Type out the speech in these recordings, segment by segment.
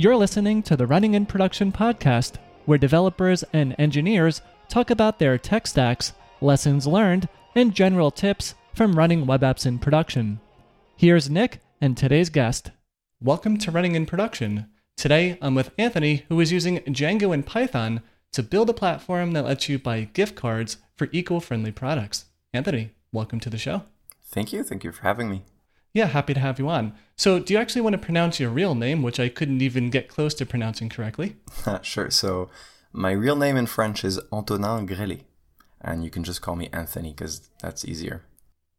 You're listening to the Running in Production podcast, where developers and engineers talk about their tech stacks, lessons learned, and general tips from running web apps in production. Here's Nick and today's guest. Welcome to Running in Production. Today I'm with Anthony, who is using Django and Python to build a platform that lets you buy gift cards for eco friendly products. Anthony, welcome to the show. Thank you. Thank you for having me. Yeah, happy to have you on. So, do you actually want to pronounce your real name, which I couldn't even get close to pronouncing correctly? sure. So, my real name in French is Antonin Grellet, and you can just call me Anthony because that's easier.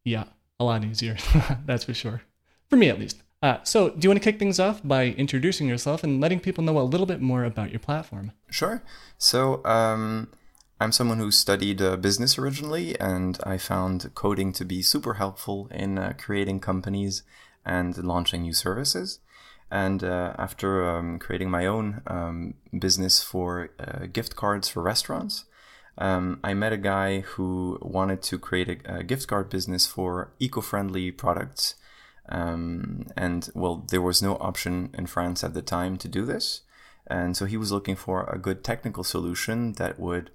Yeah, a lot easier. that's for sure. For me, at least. Uh, so, do you want to kick things off by introducing yourself and letting people know a little bit more about your platform? Sure. So, um, I'm someone who studied uh, business originally, and I found coding to be super helpful in uh, creating companies and launching new services. And uh, after um, creating my own um, business for uh, gift cards for restaurants, um, I met a guy who wanted to create a, a gift card business for eco friendly products. Um, and well, there was no option in France at the time to do this. And so he was looking for a good technical solution that would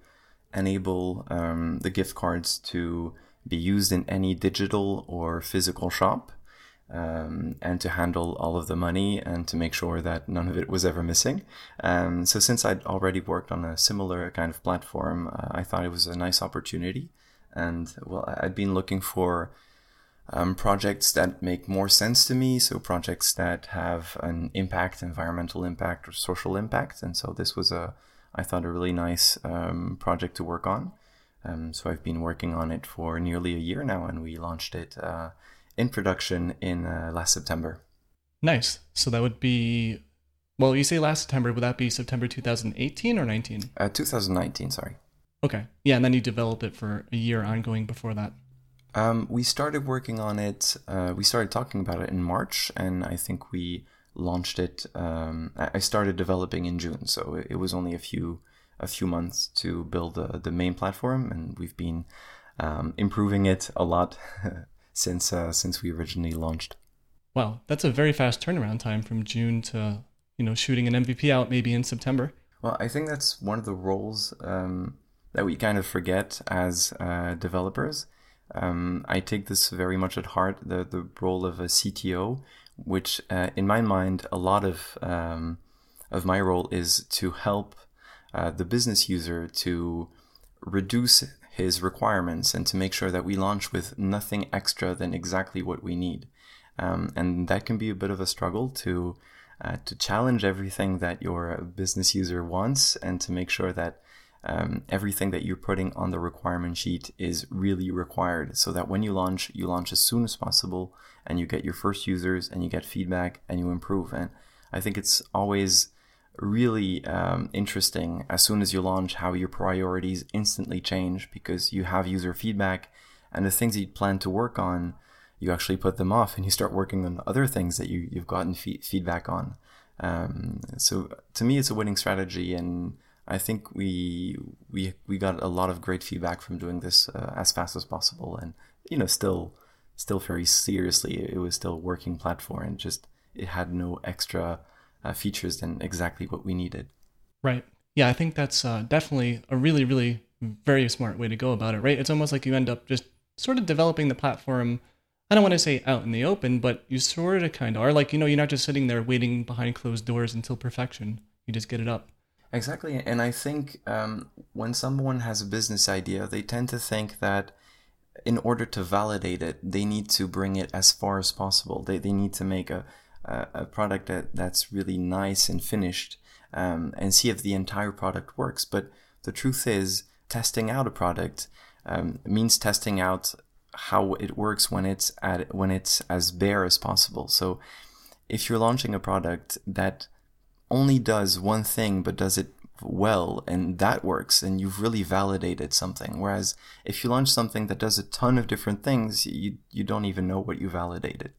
enable um, the gift cards to be used in any digital or physical shop um, and to handle all of the money and to make sure that none of it was ever missing. Um, so, since I'd already worked on a similar kind of platform, uh, I thought it was a nice opportunity. And well, I'd been looking for um, projects that make more sense to me. So, projects that have an impact, environmental impact, or social impact. And so, this was a I thought a really nice um, project to work on. Um, so I've been working on it for nearly a year now, and we launched it uh, in production in uh, last September. Nice. So that would be, well, you say last September. Would that be September 2018 or 19? Uh, 2019, sorry. Okay. Yeah, and then you developed it for a year ongoing before that. Um, we started working on it. Uh, we started talking about it in March, and I think we launched it. Um, I started developing in June, so it was only a few a few months to build the, the main platform, and we've been um, improving it a lot since uh, since we originally launched. Wow, that's a very fast turnaround time from June to you know shooting an MVP out maybe in September. Well, I think that's one of the roles um, that we kind of forget as uh, developers. Um, I take this very much at heart the the role of a CTO, which uh, in my mind a lot of um, of my role is to help uh, the business user to reduce his requirements and to make sure that we launch with nothing extra than exactly what we need. Um, and that can be a bit of a struggle to uh, to challenge everything that your business user wants and to make sure that um, everything that you're putting on the requirement sheet is really required so that when you launch, you launch as soon as possible and you get your first users and you get feedback and you improve. And I think it's always really um, interesting as soon as you launch how your priorities instantly change because you have user feedback and the things you plan to work on you actually put them off and you start working on other things that you, you've gotten feedback on um, so to me it's a winning strategy and I think we we we got a lot of great feedback from doing this uh, as fast as possible, and you know, still still very seriously, it was still a working platform, and just it had no extra uh, features than exactly what we needed. Right. Yeah, I think that's uh, definitely a really, really very smart way to go about it. Right. It's almost like you end up just sort of developing the platform. I don't want to say out in the open, but you sort of kind of are like you know you're not just sitting there waiting behind closed doors until perfection. You just get it up. Exactly. And I think um, when someone has a business idea, they tend to think that in order to validate it, they need to bring it as far as possible. They, they need to make a, a, a product that, that's really nice and finished um, and see if the entire product works. But the truth is, testing out a product um, means testing out how it works when it's at when it's as bare as possible. So if you're launching a product that only does one thing but does it well and that works and you've really validated something. Whereas if you launch something that does a ton of different things you you don't even know what you validated.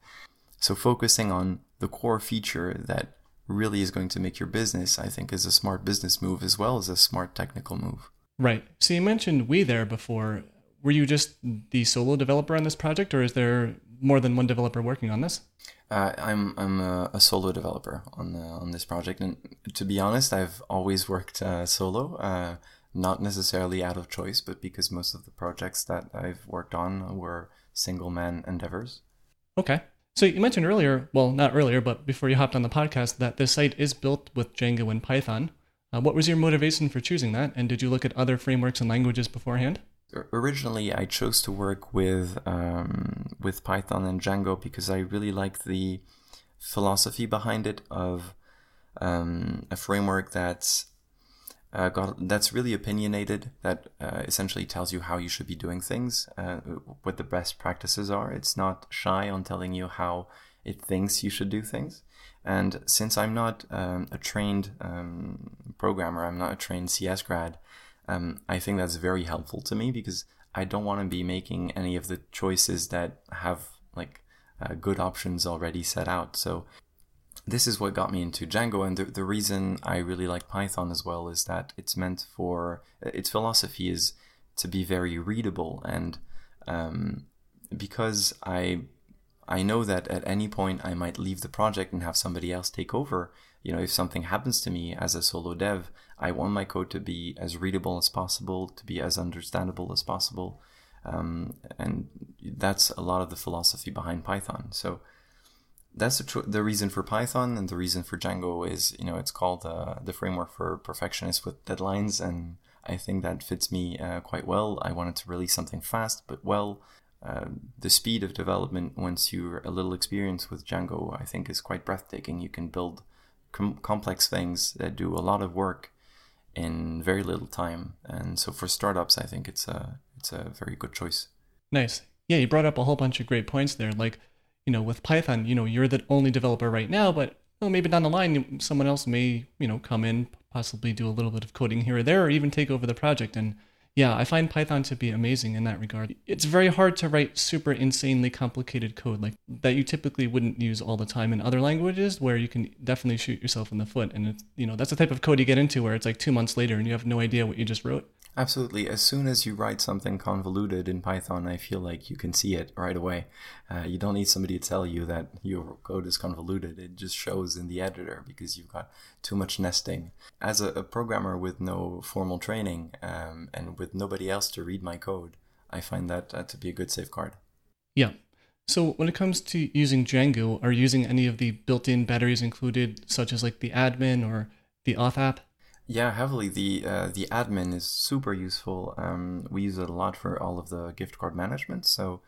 So focusing on the core feature that really is going to make your business i think is a smart business move as well as a smart technical move. Right. So you mentioned we there before. Were you just the solo developer on this project or is there more than one developer working on this? Uh, I'm I'm a, a, solo developer on the, on this project, and to be honest, I've always worked uh, solo. Uh, not necessarily out of choice, but because most of the projects that I've worked on were single man endeavors. Okay. So you mentioned earlier, well, not earlier, but before you hopped on the podcast, that this site is built with Django and Python. Uh, what was your motivation for choosing that? And did you look at other frameworks and languages beforehand? Originally, I chose to work with um, with Python and Django because I really liked the philosophy behind it of um, a framework that's uh, got that's really opinionated. That uh, essentially tells you how you should be doing things, uh, what the best practices are. It's not shy on telling you how it thinks you should do things. And since I'm not um, a trained um, programmer, I'm not a trained CS grad, um, I think that's very helpful to me because I don't want to be making any of the choices that have like uh, good options already set out. So this is what got me into Django, and the, the reason I really like Python as well is that it's meant for its philosophy is to be very readable, and um, because I I know that at any point I might leave the project and have somebody else take over. You know, if something happens to me as a solo dev, I want my code to be as readable as possible, to be as understandable as possible. Um, and that's a lot of the philosophy behind Python. So that's the, tr- the reason for Python and the reason for Django is, you know, it's called uh, the framework for perfectionists with deadlines. And I think that fits me uh, quite well. I wanted to release something fast, but well. Uh, the speed of development once you're a little experienced with Django, I think, is quite breathtaking. You can build com- complex things that do a lot of work in very little time. And so for startups, I think it's a it's a very good choice. Nice. Yeah, you brought up a whole bunch of great points there. Like, you know, with Python, you know, you're the only developer right now, but well, maybe down the line, someone else may, you know, come in, possibly do a little bit of coding here or there, or even take over the project. And yeah, I find Python to be amazing in that regard. It's very hard to write super insanely complicated code like that you typically wouldn't use all the time in other languages where you can definitely shoot yourself in the foot. And it's, you know, that's the type of code you get into where it's like two months later and you have no idea what you just wrote. Absolutely. As soon as you write something convoluted in Python, I feel like you can see it right away. Uh, you don't need somebody to tell you that your code is convoluted. It just shows in the editor because you've got too much nesting. As a, a programmer with no formal training um, and with nobody else to read my code, I find that uh, to be a good safeguard. Yeah. So when it comes to using Django, are you using any of the built-in batteries included, such as like the admin or the auth app? Yeah, heavily. The uh, the admin is super useful. Um, we use it a lot for all of the gift card management. So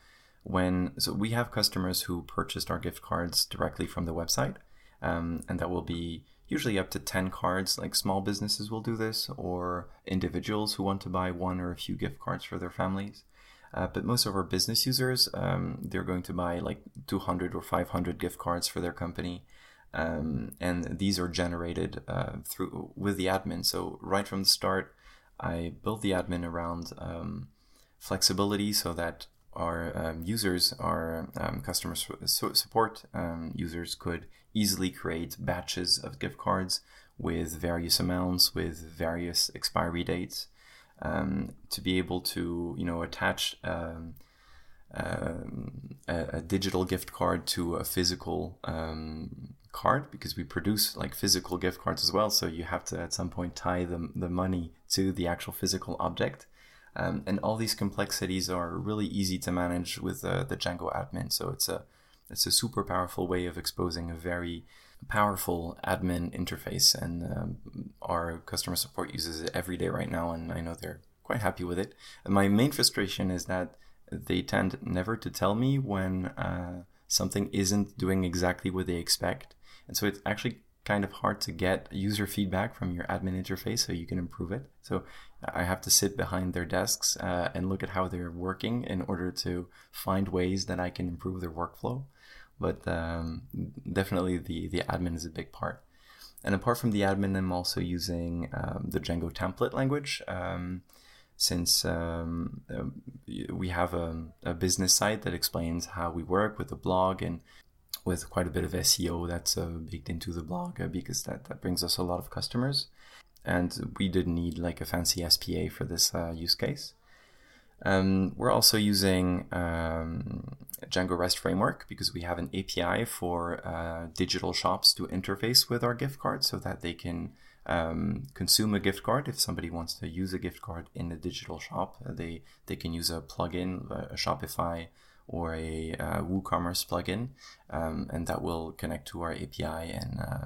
when so we have customers who purchased our gift cards directly from the website, um, and that will be usually up to 10 cards like small businesses will do this or individuals who want to buy one or a few gift cards for their families uh, but most of our business users um, they're going to buy like 200 or 500 gift cards for their company um, and these are generated uh, through with the admin. So right from the start, I built the admin around um, flexibility so that our um, users, our um, customer support um, users, could easily create batches of gift cards with various amounts, with various expiry dates, um, to be able to you know attach. Um, a, a, digital gift card to a physical um, card because we produce like physical gift cards as well. So you have to at some point tie the, the money to the actual physical object. Um, and all these complexities are really easy to manage with uh, the Django admin. So it's a it's a super powerful way of exposing a very powerful admin interface. And um, our customer support uses it every day right now, and I know they're quite happy with it. And my main frustration is that they tend never to tell me when uh, something isn't doing exactly what they expect. And so it's actually kind of hard to get user feedback from your admin interface so you can improve it. So I have to sit behind their desks uh, and look at how they're working in order to find ways that I can improve their workflow. But um, definitely the, the admin is a big part. And apart from the admin, I'm also using um, the Django template language. Um, since um, uh, we have a, a, business site that explains how we work with a blog and with quite a bit of SEO that's uh, baked into the blog uh, because that, that brings us a lot of customers. And we didn't need like a fancy SPA for this uh, use case. Um, we're also using um, Django REST framework because we have an API for uh, digital shops to interface with our gift card so that they can um, consume a gift card. If somebody wants to use a gift card in a digital shop, they they can use a plugin, a Shopify or a uh, WooCommerce plugin, um, and that will connect to our API and uh,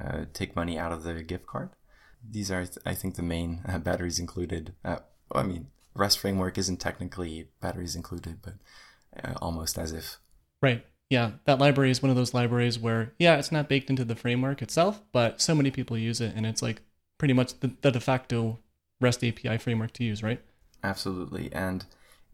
uh, take money out of the gift card. These are, I think, the main uh, batteries included. Uh, I mean, REST framework isn't technically batteries included, but uh, almost as if. Right. Yeah, that library is one of those libraries where, yeah, it's not baked into the framework itself, but so many people use it, and it's like pretty much the, the de facto REST API framework to use, right? Absolutely, and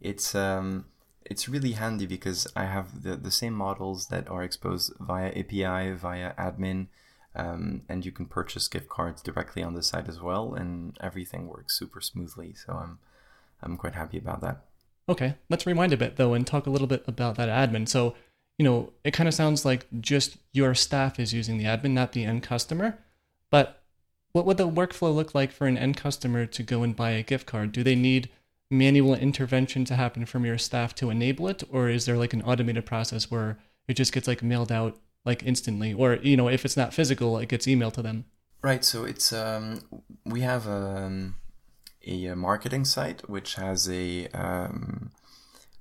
it's um, it's really handy because I have the, the same models that are exposed via API, via admin, um, and you can purchase gift cards directly on the site as well, and everything works super smoothly. So I'm I'm quite happy about that. Okay, let's rewind a bit though and talk a little bit about that admin. So, you know, it kind of sounds like just your staff is using the admin, not the end customer. But what would the workflow look like for an end customer to go and buy a gift card? Do they need manual intervention to happen from your staff to enable it, or is there like an automated process where it just gets like mailed out like instantly, or you know, if it's not physical, it gets emailed to them? Right. So it's um, we have um a marketing site which has a, um,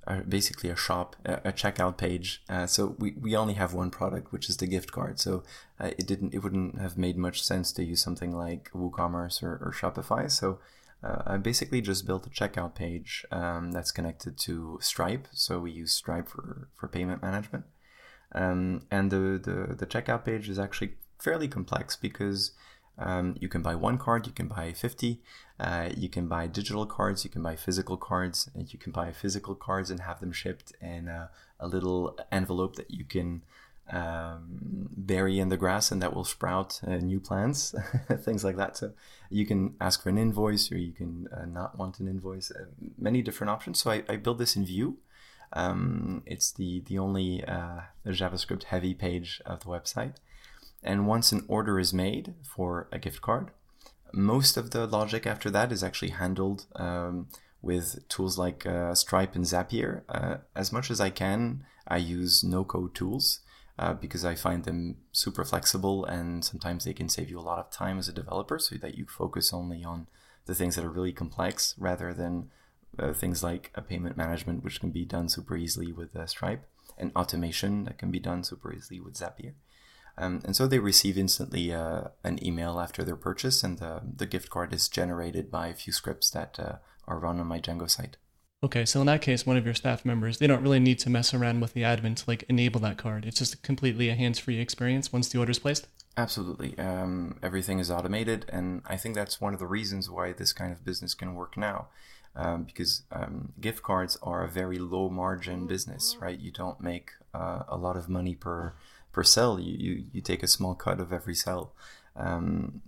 a basically a shop, a, a checkout page. Uh, so we, we only have one product, which is the gift card. So uh, it didn't it wouldn't have made much sense to use something like WooCommerce or, or Shopify. So uh, I basically just built a checkout page um, that's connected to Stripe. So we use Stripe for, for payment management. Um, and the, the, the checkout page is actually fairly complex because um, you can buy one card, you can buy 50, uh, you can buy digital cards, you can buy physical cards, and you can buy physical cards and have them shipped in a, a little envelope that you can um, bury in the grass and that will sprout uh, new plants, things like that. So you can ask for an invoice or you can uh, not want an invoice, uh, many different options. So I, I built this in Vue. Um, it's the, the only uh, JavaScript heavy page of the website. And once an order is made for a gift card, most of the logic after that is actually handled um, with tools like uh, Stripe and Zapier. Uh, as much as I can, I use no code tools uh, because I find them super flexible and sometimes they can save you a lot of time as a developer so that you focus only on the things that are really complex rather than uh, things like a payment management, which can be done super easily with uh, Stripe, and automation that can be done super easily with Zapier. Um, and so they receive instantly uh, an email after their purchase, and the, the gift card is generated by a few scripts that uh, are run on my Django site. Okay, so in that case, one of your staff members, they don't really need to mess around with the admin to like enable that card. It's just completely a hands-free experience once the order is placed. Absolutely, um, everything is automated, and I think that's one of the reasons why this kind of business can work now, um, because um, gift cards are a very low margin business, right? You don't make uh, a lot of money per per cell. You, you, you take a small cut of every cell. Um,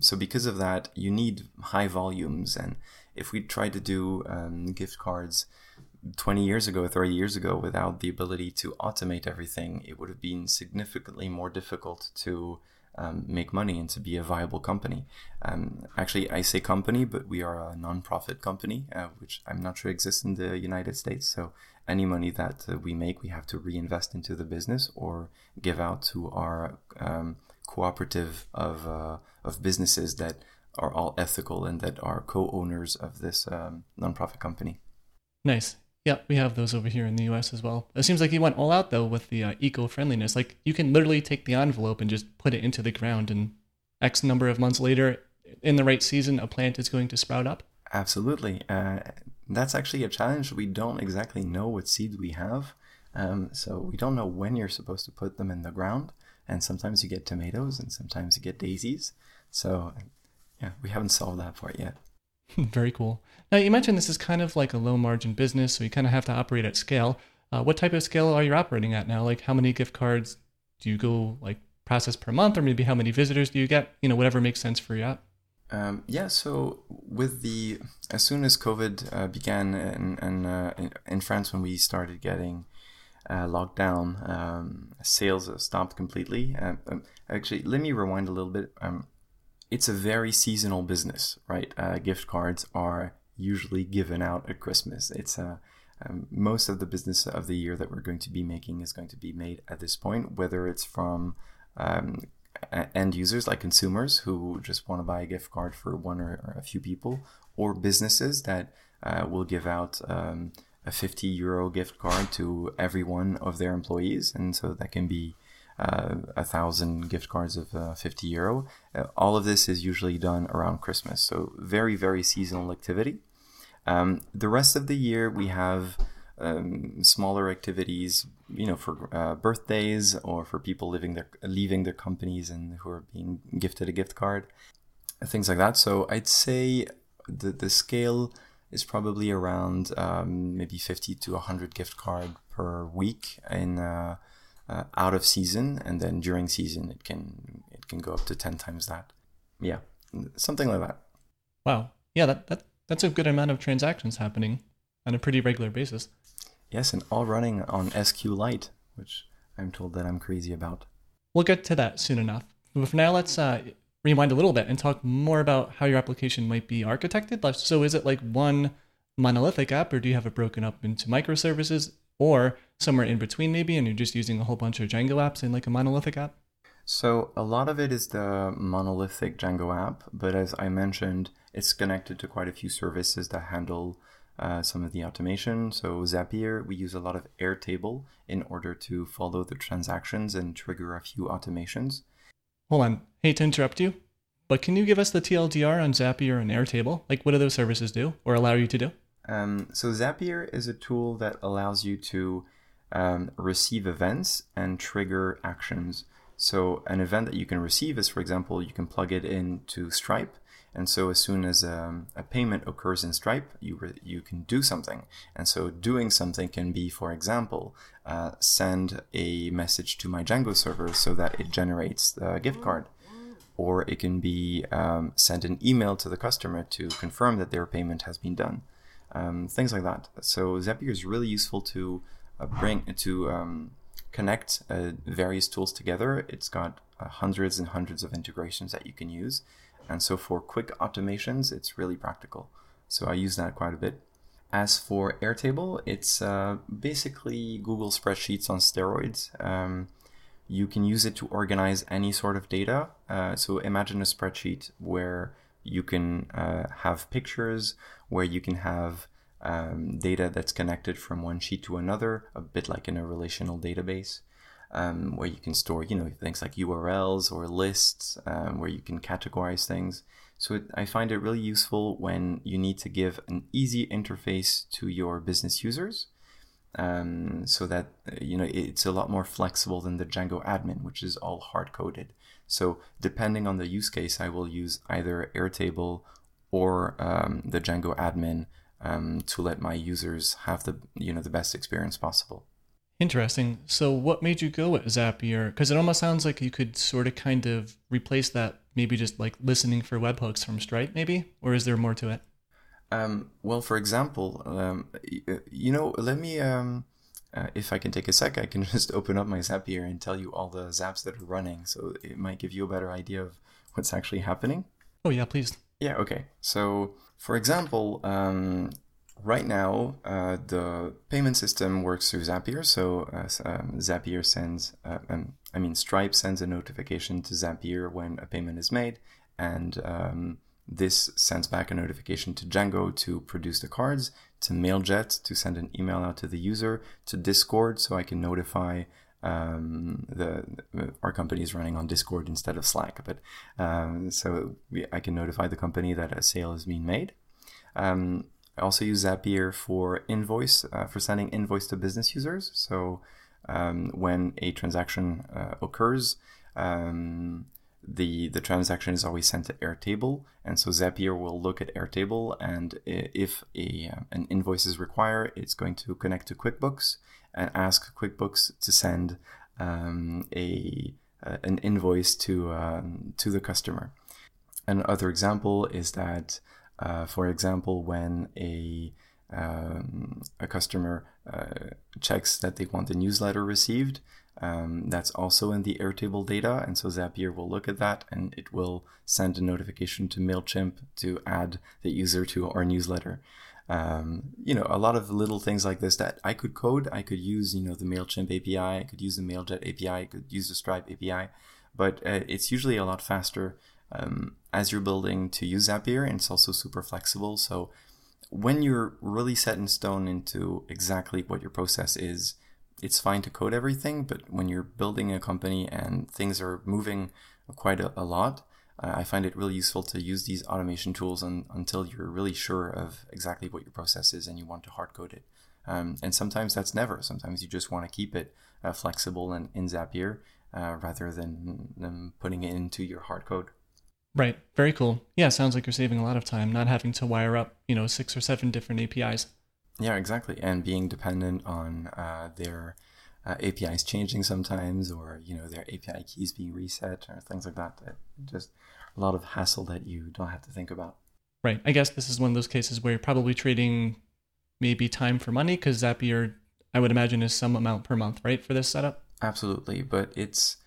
so because of that, you need high volumes. And if we tried to do um, gift cards 20 years ago, 30 years ago, without the ability to automate everything, it would have been significantly more difficult to um, make money and to be a viable company. Um, actually, I say company, but we are a non-profit company, uh, which I'm not sure exists in the United States. So any money that uh, we make, we have to reinvest into the business or give out to our um, cooperative of uh, of businesses that are all ethical and that are co-owners of this um, nonprofit company. Nice. Yeah, we have those over here in the U.S. as well. It seems like you went all out though with the uh, eco-friendliness. Like you can literally take the envelope and just put it into the ground, and X number of months later, in the right season, a plant is going to sprout up. Absolutely. Uh, that's actually a challenge. We don't exactly know what seeds we have. Um, so we don't know when you're supposed to put them in the ground. And sometimes you get tomatoes and sometimes you get daisies. So yeah, we haven't solved that part yet. Very cool. Now you mentioned this is kind of like a low margin business, so you kind of have to operate at scale. Uh, what type of scale are you operating at now? Like how many gift cards do you go like process per month, or maybe how many visitors do you get? You know, whatever makes sense for you. Um, yeah, so with the as soon as COVID uh, began in in, uh, in, France when we started getting uh, locked down, um, sales stopped completely. Um, um, actually, let me rewind a little bit. Um, it's a very seasonal business, right? Uh, gift cards are usually given out at Christmas. It's a uh, um, most of the business of the year that we're going to be making is going to be made at this point, whether it's from um, end users like consumers who just want to buy a gift card for one or, or a few people, or businesses that uh, will give out um, a 50 euro gift card to every one of their employees. And so that can be a thousand gift cards of uh, 50 euro. Uh, all of this is usually done around Christmas. So very, very seasonal activity. Um, the rest of the year, we have um, smaller activities, you know, for uh, birthdays or for people living their leaving their companies and who are being gifted a gift card, things like that. So I'd say the the scale is probably around um, maybe 50 to 100 gift card per week in uh, uh, out of season, and then during season it can it can go up to 10 times that. Yeah, something like that. Wow. Yeah, that, that that's a good amount of transactions happening on a pretty regular basis. Yes, and all running on SQLite, which I'm told that I'm crazy about. We'll get to that soon enough. But for now, let's uh, rewind a little bit and talk more about how your application might be architected. So, is it like one monolithic app, or do you have it broken up into microservices, or somewhere in between, maybe, and you're just using a whole bunch of Django apps in like a monolithic app? So, a lot of it is the monolithic Django app, but as I mentioned, it's connected to quite a few services that handle uh, some of the automation. So Zapier, we use a lot of Airtable in order to follow the transactions and trigger a few automations. Hold on, hate to interrupt you, but can you give us the TLDR on Zapier and Airtable? Like, what do those services do or allow you to do? Um, so Zapier is a tool that allows you to um, receive events and trigger actions. So an event that you can receive is, for example, you can plug it into Stripe and so as soon as um, a payment occurs in Stripe, you, re- you can do something. And so doing something can be, for example, uh, send a message to my Django server so that it generates the gift card. Or it can be um, send an email to the customer to confirm that their payment has been done. Um, things like that. So Zapier is really useful to uh, bring to um, connect uh, various tools together. It's got uh, hundreds and hundreds of integrations that you can use. And so for quick automations, it's really practical. So I use that quite a bit. As for Airtable, it's uh, basically Google Spreadsheets on steroids. Um, you can use it to organize any sort of data. Uh, so imagine a spreadsheet where you can uh, have pictures, where you can have um, data that's connected from one sheet to another, a bit like in a relational database um, where you can store, you know, things like URLs or lists, um, where you can categorize things. So it, I find it really useful when you need to give an easy interface to your business users, um, so that you know it's a lot more flexible than the Django admin, which is all hard coded. So depending on the use case, I will use either Airtable or um, the Django admin um, to let my users have the you know the best experience possible. Interesting. So, what made you go with Zapier? Because it almost sounds like you could sort of kind of replace that, maybe just like listening for webhooks from Stripe, maybe? Or is there more to it? Um, well, for example, um, you know, let me, um, uh, if I can take a sec, I can just open up my Zapier and tell you all the Zaps that are running. So it might give you a better idea of what's actually happening. Oh, yeah, please. Yeah, okay. So, for example, um, right now, uh, the payment system works through Zapier. So uh, um, Zapier sends, uh, um, I mean, Stripe sends a notification to Zapier when a payment is made, and um, this sends back a notification to Django to produce the cards, to MailJet to send an email out to the user, to Discord so I can notify. Um, the our company is running on Discord instead of Slack, but um, so I can notify the company that a sale is being made. Um, I also use Zapier for invoice, uh, for sending invoice to business users. So um, when a transaction uh, occurs, um, the the transaction is always sent to Airtable, and so Zapier will look at Airtable, and if a uh, an invoice is required, it's going to connect to QuickBooks and ask QuickBooks to send um, a uh, an invoice to um, to the customer. Another example is that uh, for example, when a um, a customer uh, checks that they want the newsletter received, Um, that's also in the Airtable data, and so Zapier will look at that and it will send a notification to Mailchimp to add the user to our newsletter. Um, you know, a lot of little things like this that I could code. I could use, you know, the Mailchimp API. I could use the Mailjet API. I could use the Stripe API, but uh, it's usually a lot faster um, as you're building to use Zapier, and it's also super flexible. So when you're really set in stone into exactly what your process is, it's fine to code everything, but when you're building a company and things are moving quite a, a lot, uh, I find it really useful to use these automation tools un, until you're really sure of exactly what your process is and you want to hard code it. Um, and sometimes that's never. Sometimes you just want to keep it uh, flexible and in Zapier uh, rather than, than putting it into your hard code. Right. Very cool. Yeah, sounds like you're saving a lot of time, not having to wire up, you know, six or seven different APIs. Yeah, exactly. And being dependent on uh, their uh, APIs changing sometimes, or you know their API keys being reset, or things like that. that. Just a lot of hassle that you don't have to think about. Right. I guess this is one of those cases where you're probably trading maybe time for money because Zapier, I would imagine, is some amount per month, right, for this setup. Absolutely, but it's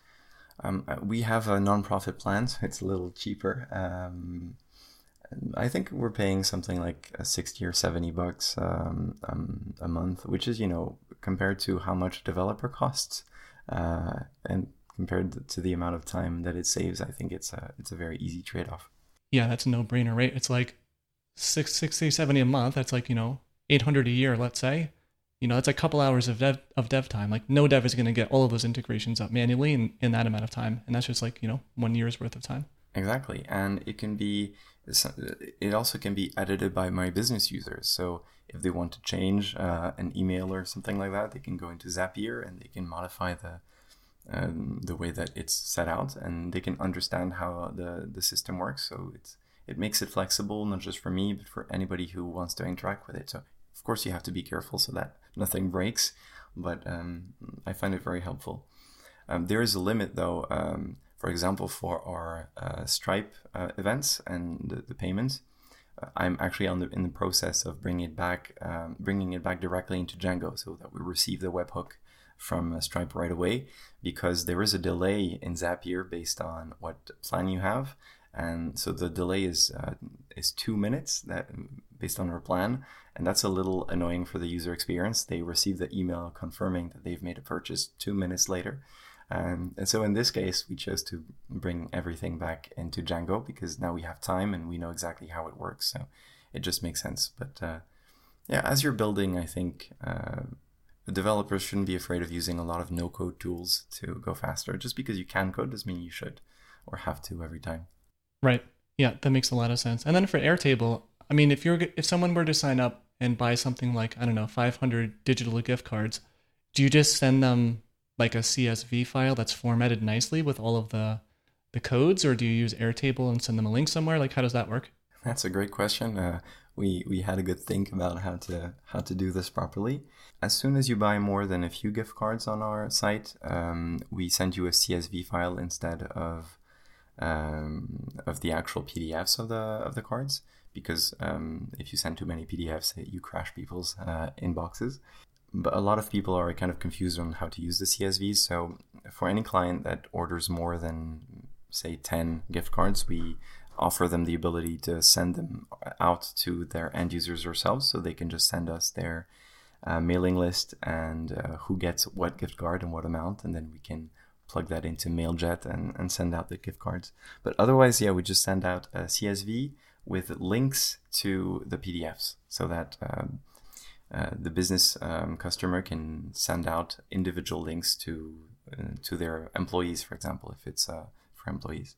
um, uh, we have a nonprofit plan, so it's a little cheaper. Um, I think we're paying something like 60 or 70 bucks um, um, a month, which is, you know, compared to how much developer costs uh, and compared to the amount of time that it saves, I think it's a, it's a very easy trade off. Yeah, that's a no brainer, right? It's like 60, 70 a month. That's like, you know, 800 a year, let's say. You know, that's a couple hours of dev, of dev time. Like, no dev is going to get all of those integrations up manually in, in that amount of time. And that's just like, you know, one year's worth of time. Exactly. And it can be, it also can be edited by my business users. So if they want to change uh, an email or something like that, they can go into Zapier and they can modify the um, the way that it's set out, and they can understand how the the system works. So it's it makes it flexible, not just for me, but for anybody who wants to interact with it. So of course you have to be careful so that nothing breaks, but um, I find it very helpful. Um, there is a limit though. For example, for our uh, Stripe uh, events and the, the payments, uh, I'm actually on the, in the process of bringing it back, um, bringing it back directly into Django, so that we receive the webhook from uh, Stripe right away, because there is a delay in Zapier based on what plan you have, and so the delay is uh, is two minutes that based on our plan, and that's a little annoying for the user experience. They receive the email confirming that they've made a purchase two minutes later um, and so in this case, we chose to bring everything back into Django because now we have time and we know exactly how it works. So it just makes sense. But uh, yeah, as you're building, I think uh, developers shouldn't be afraid of using a lot of no code tools to go faster. Just because you can code doesn't mean you should or have to every time. Right. Yeah, that makes a lot of sense. And then for Airtable, I mean, if you're if someone were to sign up and buy something like I don't know 500 digital gift cards, do you just send them like a CSV file that's formatted nicely with all of the the codes, or do you use Airtable and send them a link somewhere? Like, how does that work? That's a great question. Uh, we we had a good think about how to how to do this properly. As soon as you buy more than a few gift cards on our site, um, we send you a CSV file instead of um, of the actual PDFs of the of the cards because um, if you send too many PDFs, you crash people's uh, inboxes but a lot of people are kind of confused on how to use the CSVs. So for any client that orders more than say 10 gift cards, we offer them the ability to send them out to their end users ourselves. So they can just send us their uh, mailing list and uh, who gets what gift card and what amount. And then we can plug that into mailjet and, and send out the gift cards. But otherwise yeah we just send out a csv with links to the pdfs so that um, uh, the business um, customer can send out individual links to uh, to their employees, for example, if it's uh, for employees.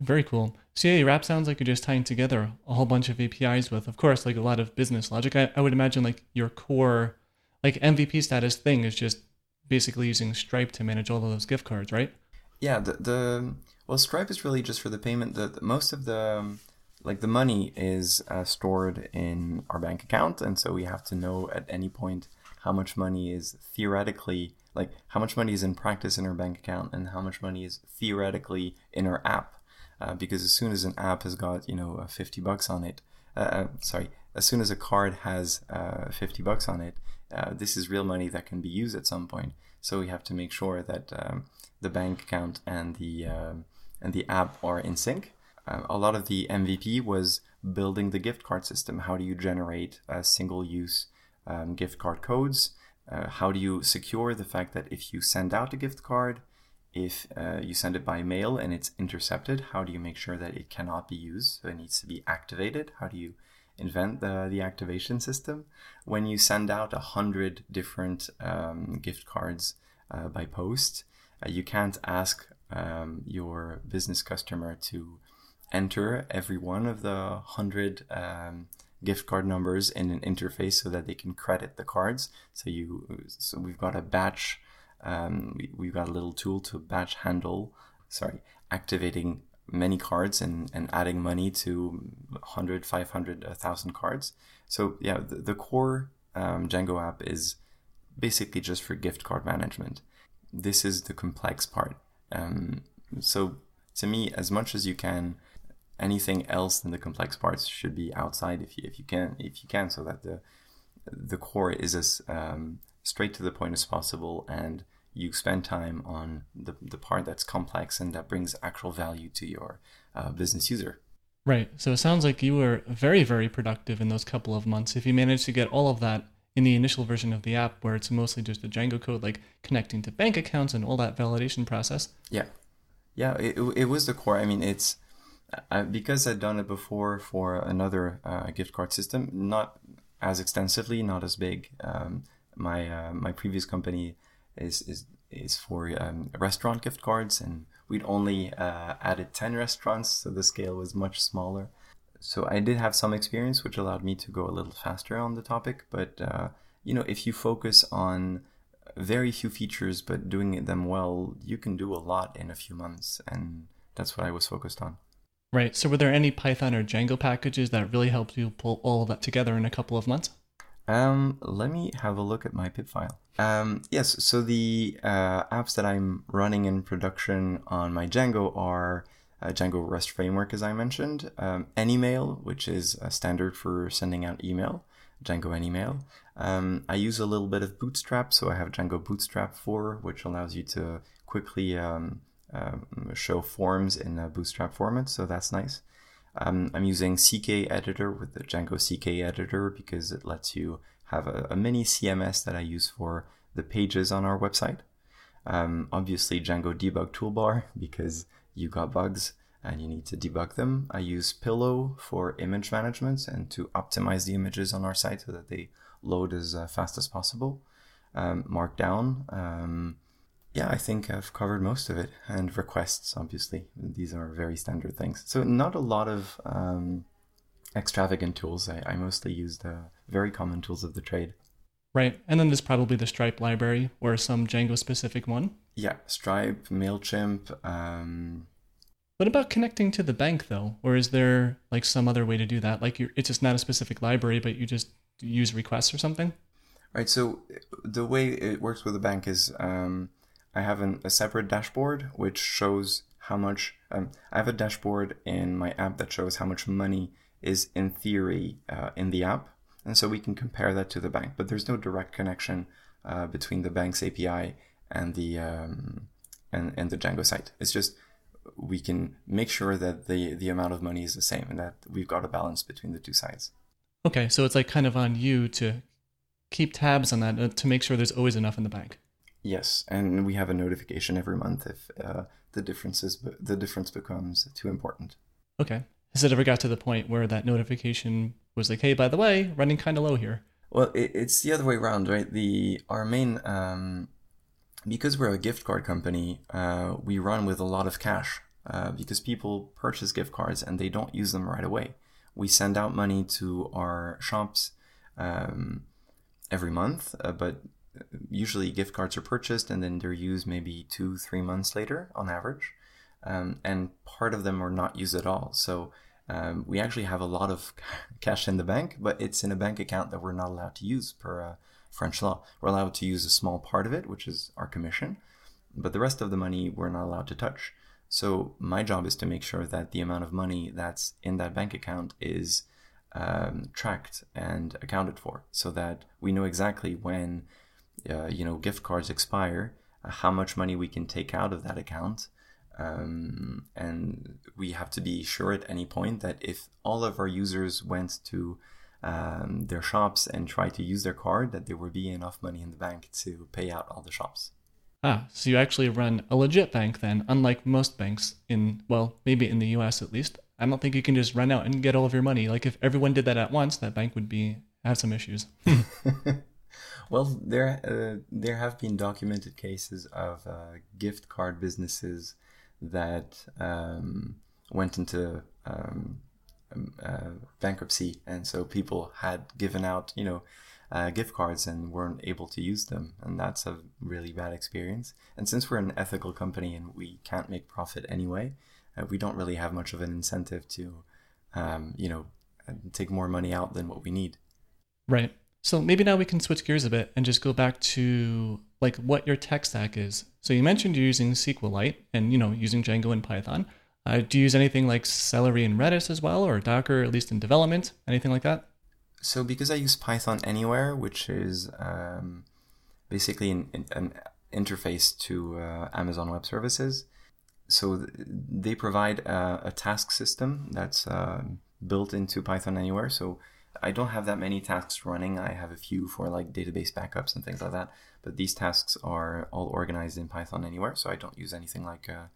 Very cool. So yeah, Wrap sounds like you're just tying together a whole bunch of APIs with, of course, like a lot of business logic. I, I would imagine like your core, like MVP status thing is just basically using Stripe to manage all of those gift cards, right? Yeah. The the well, Stripe is really just for the payment. The, the most of the um, like the money is uh, stored in our bank account and so we have to know at any point how much money is theoretically like how much money is in practice in our bank account and how much money is theoretically in our app uh, because as soon as an app has got you know 50 bucks on it uh, uh, sorry as soon as a card has uh, 50 bucks on it uh, this is real money that can be used at some point. So we have to make sure that um, the bank account and the um, and the app are in sync. Uh, a lot of the MVP was building the gift card system. How do you generate uh, single use um, gift card codes? Uh, how do you secure the fact that if you send out a gift card, if uh, you send it by mail and it's intercepted, how do you make sure that it cannot be used? So it needs to be activated. How do you invent the, the activation system? When you send out a hundred different um, gift cards uh, by post, uh, you can't ask um, your business customer to enter every one of the hundred um, gift card numbers in an interface so that they can credit the cards. So you, so we've got a batch. Um, we, have got a little tool to batch handle. Sorry, activating many cards and, and adding money to 100, 500, 1,000 cards. So yeah, the, the core um, Django app is basically just for gift card management. This is the complex part. Um, so to me, as much as you can, anything else than the complex parts should be outside if you if you can if you can, so that the the core is as um, straight to the point as possible, and you spend time on the the part that's complex and that brings actual value to your uh, business user. Right. So it sounds like you were very very productive in those couple of months. If you managed to get all of that in the initial version of the app where it's mostly just a Django code, like connecting to bank accounts and all that validation process. Yeah. Yeah, it, it was the core. I mean, it's I, because I'd done it before for another uh, gift card system, not as extensively, not as big. Um, my uh, my previous company is is is for um, restaurant gift cards, and we'd only uh, added ten restaurants, so the scale was much smaller so I did have some experience, which allowed me to go a little faster on the topic. But uh, you know, if you focus on very few features but doing them well, you can do a lot in a few months, and that's what I was focused on. Right. So, were there any Python or Django packages that really helped you pull all of that together in a couple of months? Um, let me have a look at my pip file. Um, yes. So the uh, apps that I'm running in production on my Django are uh, Django REST framework, as I mentioned, um, Anymail, which is a standard for sending out email, Django Anymail. Um, I use a little bit of Bootstrap, so I have Django Bootstrap 4, which allows you to quickly um, um show forms in a Bootstrap format, so that's nice. Um, I'm using CK Editor with the Django CK Editor because it lets you have a, a mini CMS that I use for the pages on our website. Um, obviously, Django Debug Toolbar because you got bugs and you need to debug them. I use Pillow for image management and to optimize the images on our site so that they load as uh, fast as possible. Um, Markdown. Yeah, I think I've covered most of it. And requests, obviously. These are very standard things. So, not a lot of um, extravagant tools. I, I mostly use the very common tools of the trade. Right. And then there's probably the Stripe library or some Django specific one. Yeah, Stripe, MailChimp. Um... What about connecting to the bank though? Or is there like some other way to do that? Like it's just not a specific library, but you just use requests or something? Right. So the way it works with the bank is um, I have an, a separate dashboard which shows how much. Um, I have a dashboard in my app that shows how much money is in theory uh, in the app and so we can compare that to the bank. But there's no direct connection uh, between the bank's API and the um, and, and the Django site. It's just we can make sure that the the amount of money is the same and that we've got a balance between the two sides. Okay, so it's like kind of on you to keep tabs on that uh, to make sure there's always enough in the bank. Yes, and we have a notification every month if uh, the differences the difference becomes too important. Okay. Has it ever got to the point where that notification was like, hey, by the way, running kind of low here. Well, it, it's the other way around, right? The our main um, because we're a gift card company, uh, we run with a lot of cash uh, because people purchase gift cards and they don't use them right away. We send out money to our shops um, every month, uh, but usually gift cards are purchased and then they're used maybe two, three months later on average. Um, and part of them are not used at all. So um, we actually have a lot of cash in the bank, but it's in a bank account that we're not allowed to use per uh, French law. We're allowed to use a small part of it, which is our commission, but the rest of the money we're not allowed to touch. So my job is to make sure that the amount of money that's in that bank account is um, tracked and accounted for, so that we know exactly when uh, you know gift cards expire, uh, how much money we can take out of that account, um, and we have to be sure at any point that if all of our users went to um, their shops and tried to use their card, that there would be enough money in the bank to pay out all the shops. Ah, so you actually run a legit bank then, unlike most banks in, well, maybe in the US at least. I don't think you can just run out and get all of your money. Like if everyone did that at once, that bank would be have some issues. well, there uh, there have been documented cases of uh, gift card businesses that um, went into um, um, uh, bankruptcy, and so people had given out, you know, uh, gift cards and weren't able to use them, and that's a really bad experience. And since we're an ethical company and we can't make profit anyway, uh, we don't really have much of an incentive to, um, you know, take more money out than what we need. Right. So maybe now we can switch gears a bit and just go back to like what your tech stack is. So you mentioned you're using SQLite and you know using Django and Python. Uh, do you use anything like Celery and Redis as well, or Docker at least in development? Anything like that? So because I use Python Anywhere, which is um, basically an, an, interface to uh, Amazon Web Services, so th- they provide a, a, task system that's uh, built into Python Anywhere. So I don't have that many tasks running. I have a few for like database backups and things like that. But these tasks are all organized in Python Anywhere, so I don't use anything like uh,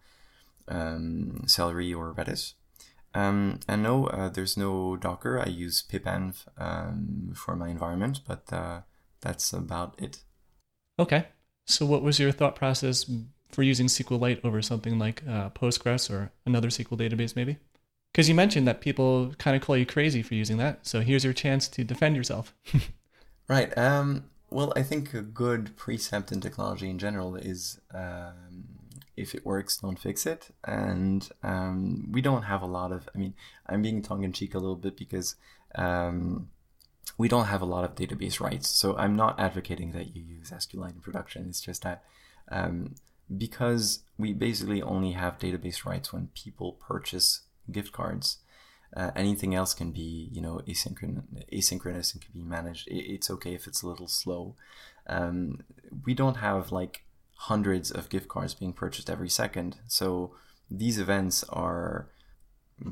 um, Celery or Redis. Um, and no, uh, there's no Docker. I use pipenv um, for my environment, but uh, that's about it. Okay. So, what was your thought process for using SQLite over something like uh, Postgres or another SQL database, maybe? Because you mentioned that people kind of call you crazy for using that. So, here's your chance to defend yourself. right. Um, well, I think a good precept in technology in general is um, if it works, don't fix it. And um, we don't have a lot of, I mean, I'm being tongue in cheek a little bit because um, we don't have a lot of database writes. So I'm not advocating that you use SQLite in production. It's just that um, because we basically only have database writes when people purchase gift cards. Uh, anything else can be, you know, asynchronous, asynchronous and can be managed. It's okay if it's a little slow. Um, we don't have like hundreds of gift cards being purchased every second. So these events are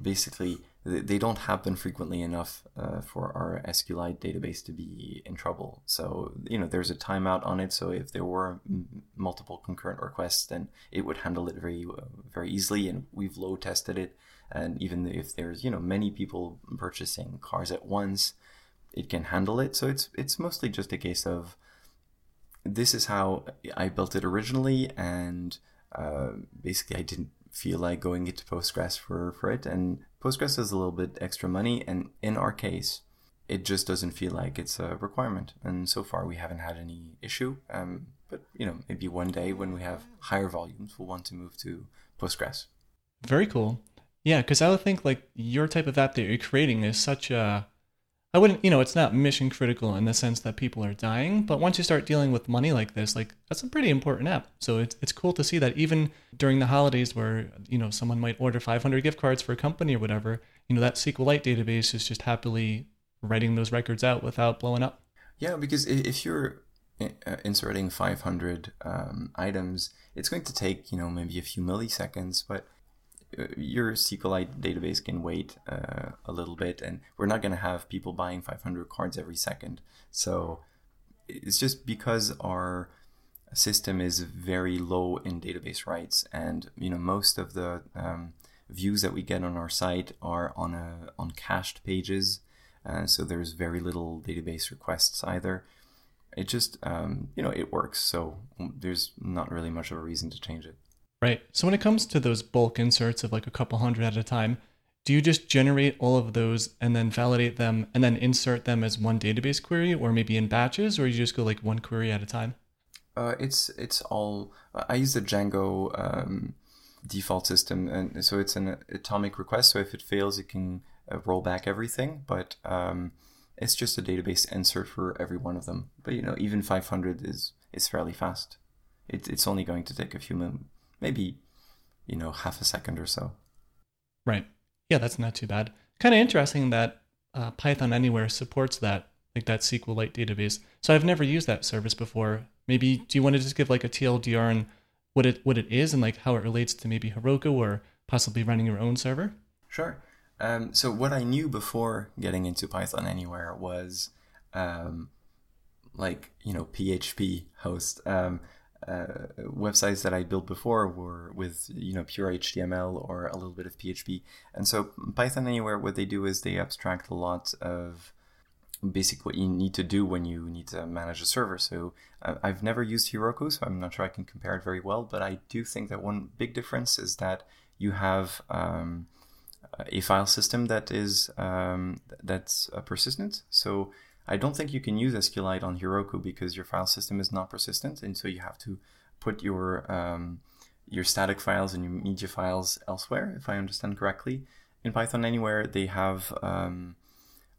basically they don't happen frequently enough uh, for our SQLite database to be in trouble. So you know there's a timeout on it. So if there were m- multiple concurrent requests, then it would handle it very uh, very easily. And we've load tested it. And even if there's you know many people purchasing cars at once, it can handle it. So it's it's mostly just a case of this is how I built it originally, and uh, basically I didn't feel like going into Postgres for, for it. And Postgres is a little bit extra money, and in our case, it just doesn't feel like it's a requirement. And so far, we haven't had any issue. Um, but you know, maybe one day when we have higher volumes, we'll want to move to Postgres. Very cool. Yeah, because I would think like your type of app that you're creating is such a I wouldn't, you know, it's not mission critical in the sense that people are dying, but once you start dealing with money like this, like that's a pretty important app. So it's it's cool to see that even during the holidays where, you know, someone might order 500 gift cards for a company or whatever, you know, that SQLite database is just happily writing those records out without blowing up. Yeah, because if you're uh, inserting 500 um, items, it's going to take, you know, maybe a few milliseconds, but your SQLite database can wait uh, a little bit, and we're not going to have people buying 500 cards every second. So it's just because our system is very low in database writes, and you know most of the um, views that we get on our site are on a on cached pages, uh, so there's very little database requests either. It just um, you know it works, so there's not really much of a reason to change it. Right. So when it comes to those bulk inserts of like a couple hundred at a time, do you just generate all of those and then validate them and then insert them as one database query or maybe in batches or you just go like one query at a time? Uh, it's it's all I use the Django um, default system and so it's an atomic request so if it fails it can uh, roll back everything but um, it's just a database insert for every one of them but you know even 500 is is fairly fast it, it's only going to take a few minutes maybe, you know, half a second or so. Right. Yeah, that's not too bad. Kind of interesting that uh, Python Anywhere supports that, like that SQLite database. So I've never used that service before. Maybe do you want to just give like a TLDR on what it what it is and like how it relates to maybe Heroku or possibly running your own server? Sure. Um, so what I knew before getting into Python Anywhere was um, like you know PHP host. Um, uh, websites that I built before were with you know pure HTML or a little bit of PHP, and so Python Anywhere, what they do is they abstract a lot of basic what you need to do when you need to manage a server. So uh, I've never used Heroku, so I'm not sure I can compare it very well, but I do think that one big difference is that you have um, a file system that is um, that's uh, persistent. So I don't think you can use SQLite on Heroku because your file system is not persistent, and so you have to put your um, your static files and your media files elsewhere, if I understand correctly. In Python Anywhere, they have um,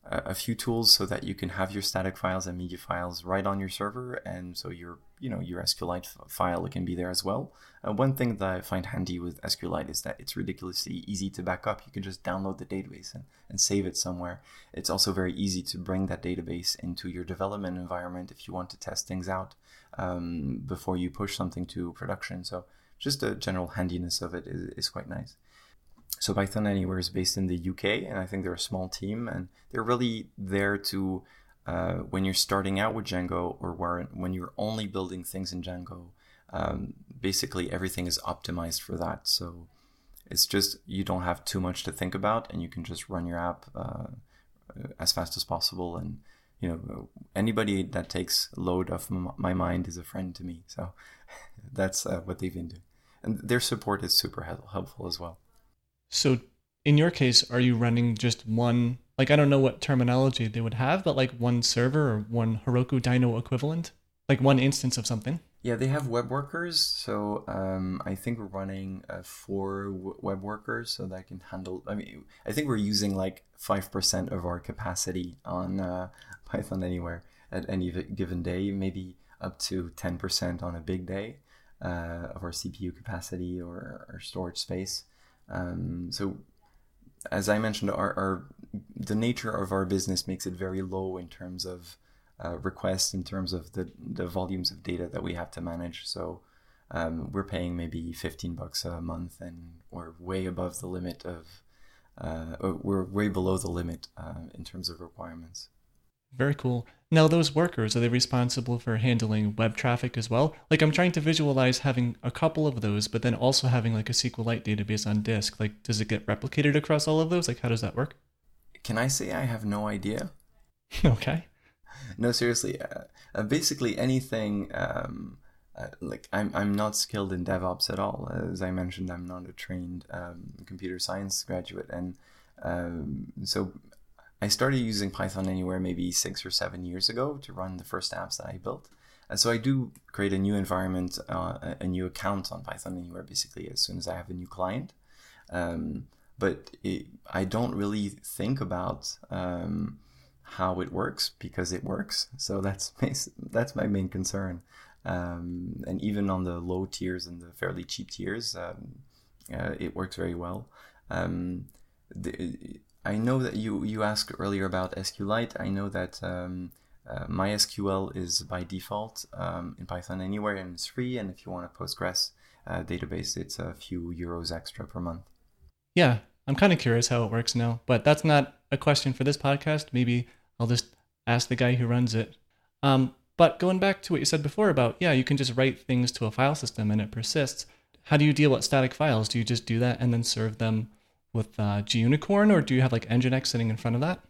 a few tools so that you can have your static files and media files right on your server, and so your you know your SQLite file can be there as well. Uh, one thing that I find handy with SQLite is that it's ridiculously easy to back up. You can just download the database and, and save it somewhere. It's also very easy to bring that database into your development environment if you want to test things out um, before you push something to production. So just the general handiness of it is, is quite nice. So Python Anywhere is based in the UK, and I think they're a small team, and they're really there to uh, when you're starting out with Django or when you're only building things in Django. Um, basically, everything is optimized for that. So it's just you don't have too much to think about, and you can just run your app uh, as fast as possible. And you know, anybody that takes load off my mind is a friend to me. So that's uh, what they've been doing, and their support is super helpful as well. So in your case, are you running just one? Like I don't know what terminology they would have, but like one server or one Heroku Dyno equivalent, like one instance of something. Yeah, they have web workers. So um, I think we're running uh, four w- web workers, so that can handle. I mean, I think we're using like five percent of our capacity on uh, Python Anywhere at any given day, maybe up to ten percent on a big day uh, of our CPU capacity or our storage space. Um, so, as I mentioned, our, our, the nature of our business makes it very low in terms of uh, requests, in terms of the the volumes of data that we have to manage. So. Um, we're paying maybe 15 bucks a month and we're way above the limit of uh, we're way below the limit uh, in terms of requirements very cool. Now, those workers, are they responsible for handling web traffic as well? Like, I'm trying to visualize having a couple of those, but then also having like a SQLite database on disk. Like, does it get replicated across all of those? Like, how does that work? Can I say I have no idea? okay. No, seriously. Uh, uh, basically, anything. Um, uh, like I'm, I'm not skilled in DevOps at all. As I mentioned, I'm not a trained um, computer science graduate, and um, so I started using Python Anywhere maybe six or seven years ago to run the first apps that I built. And so I do create a new environment, uh, a new account on Python Anywhere basically as soon as I have a new client. Um, but it, I don't really think about um, how it works because it works. So that's that's my main concern. Um, and even on the low tiers and the fairly cheap tiers, um, uh, it works very well. Um, the, I know that you you asked earlier about SQLite. I know that um, uh, MySQL is by default um, in Python anywhere and it's free. And if you want a Postgres uh, database, it's a few euros extra per month. Yeah, I'm kind of curious how it works now, but that's not a question for this podcast. Maybe I'll just ask the guy who runs it. Um, but going back to what you said before about, yeah, you can just write things to a file system and it persists. How do you deal with static files? Do you just do that and then serve them with uh, Gunicorn, or do you have like Nginx sitting in front of that?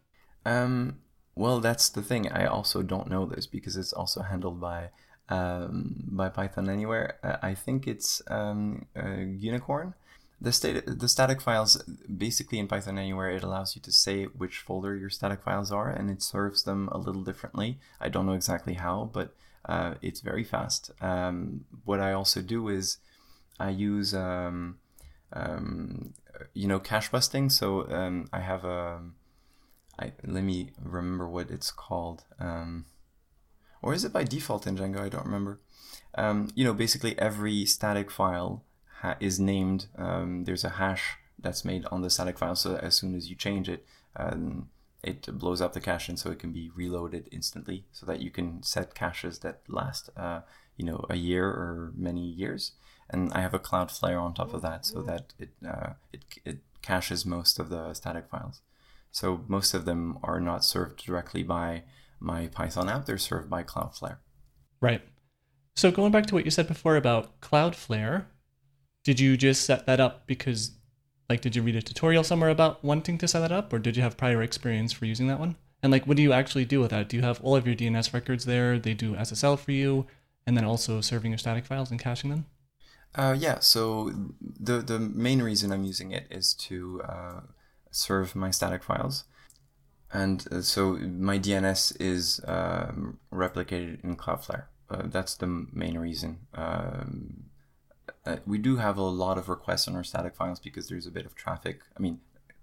Um, well, that's the thing. I also don't know this because it's also handled by um, by Python Anywhere. Uh, I think it's um, uh, Gunicorn. The, state, the static files, basically in Python Anywhere, it allows you to say which folder your static files are, and it serves them a little differently. I don't know exactly how, but uh, it's very fast. Um, what I also do is I use um, um, you know cache busting. So um, I have a I, let me remember what it's called. Um, or is it by default in Django? I don't remember. Um, you know, basically every static file ha- is named. Um, there's a hash that's made on the static file, so as soon as you change it, um, it blows up the cache and so it can be reloaded instantly so that you can set caches that last uh, you know a year or many years. And I have a Cloudflare on top of that so that it uh, it, it caches most of the static files. So most of them are not served directly by my Python app they're served by Cloudflare. Right. So going back to what you said before about Cloudflare did you just set that up because like did you read a tutorial somewhere about wanting to set that up or did you have prior experience for using that one? And like what do you actually do with that? Do you have all of your dns records there? They do ssl for you and then also serving your static files and caching them? Uh, yeah so the the main reason i'm using it is to uh, serve my static files. And uh, so my dns is um, replicated in cloudflare. Uh, that's the main reason um, uh, we do have a lot of requests on our static files because there's a bit of traffic. I mean,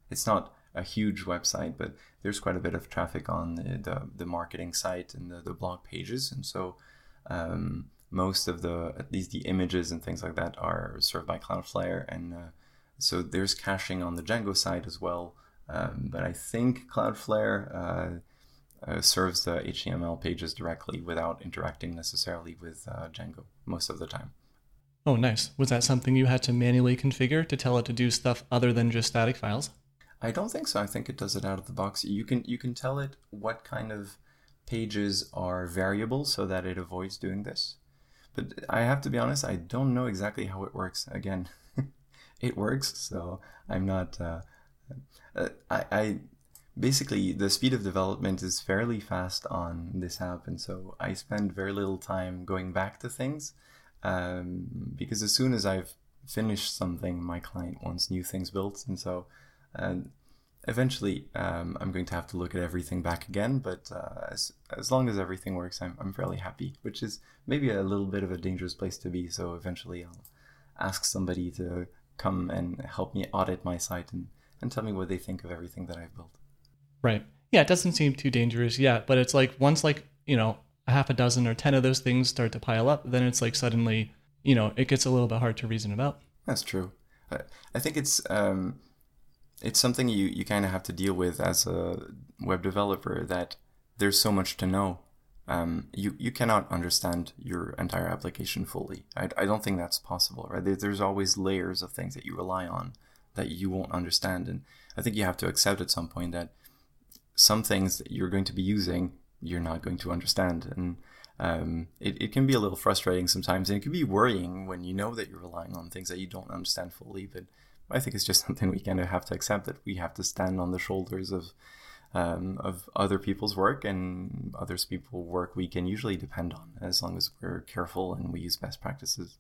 it's not a huge website, but there's quite a bit of traffic on the, the, the marketing site and the, the blog pages. And so um, most of the, at least the images and things like that are served by Cloudflare. And uh, so there's caching on the Django side as well. Um, but I think Cloudflare uh, uh, serves the HTML pages directly without interacting necessarily with uh, Django most of the time. Oh, nice. Was that something you had to manually configure to tell it to do stuff other than just static files? I don't think so. I think it does it out of the box. You can you can tell it what kind of pages are variable so that it avoids doing this. But I have to be honest, I don't know exactly how it works. Again, it works, so I'm not. Uh, uh, I, I basically the speed of development is fairly fast on this app, and so I spend very little time going back to things um, because as soon as I've finished something, my client wants new things built, and so uh, eventually um, I'm going to have to look at everything back again. But uh, as as long as everything works, I'm I'm fairly happy, which is maybe a little bit of a dangerous place to be. So eventually I'll ask somebody to come and help me audit my site and and tell me what they think of everything that I've built. Right. Yeah, it doesn't seem too dangerous yet, but it's like once like you know a half a dozen or 10 of those things start to pile up, then it's like suddenly, you know, it gets a little bit hard to reason about. That's true. I think it's um, it's something you, you kind of have to deal with as a web developer that there's so much to know. Um, you, you cannot understand your entire application fully. I, I don't think that's possible, right? There, there's always layers of things that you rely on that you won't understand. And I think you have to accept at some point that some things that you're going to be using you're not going to understand. And um, it, it can be a little frustrating sometimes, and it can be worrying when you know that you're relying on things that you don't understand fully. But I think it's just something we kind of have to accept that we have to stand on the shoulders of um, of other people's work and others people's work we can usually depend on as long as we're careful and we use best practices.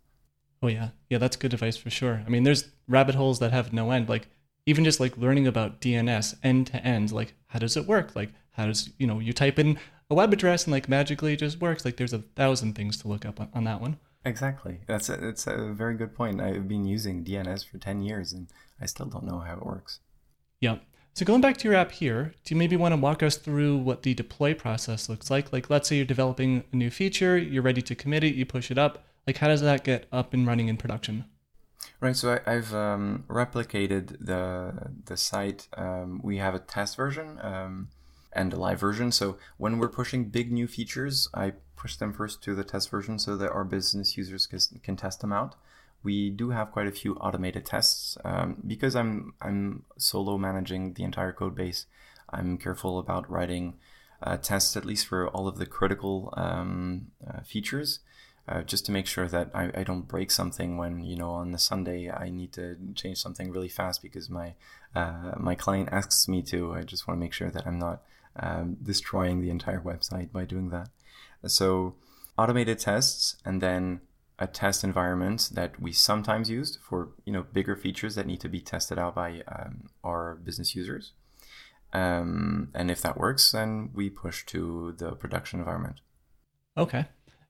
Oh yeah, yeah, that's good advice for sure. I mean, there's rabbit holes that have no end. Like even just like learning about DNS end to end, like how does it work? Like how does you know you type in a web address and like magically it just works? Like there's a thousand things to look up on, on that one. Exactly. That's a, it's a very good point. I've been using DNS for ten years and I still don't know how it works. Yeah. So going back to your app here, do you maybe want to walk us through what the deploy process looks like? Like let's say you're developing a new feature, you're ready to commit it, you push it up. Like how does that get up and running in production? Right. So I, have um, replicated the the site. Um, we have a test version um, and a live version. So when we're pushing big new features, I push them first to the test version so that our business users can test them out. We do have quite a few automated tests um, because I'm I'm solo managing the entire code base. I'm careful about writing uh, tests at least for all of the critical um, uh, features uh, just to make sure that I, I don't break something when you know on the Sunday I need to change something really fast because my uh, my client asks me to. I just want to make sure that I'm not um, destroying the entire website by doing that. So automated tests and then a test environment that we sometimes used for you know bigger features that need to be tested out by um, our business users. Um, and if that works, then we push to the production environment. Okay.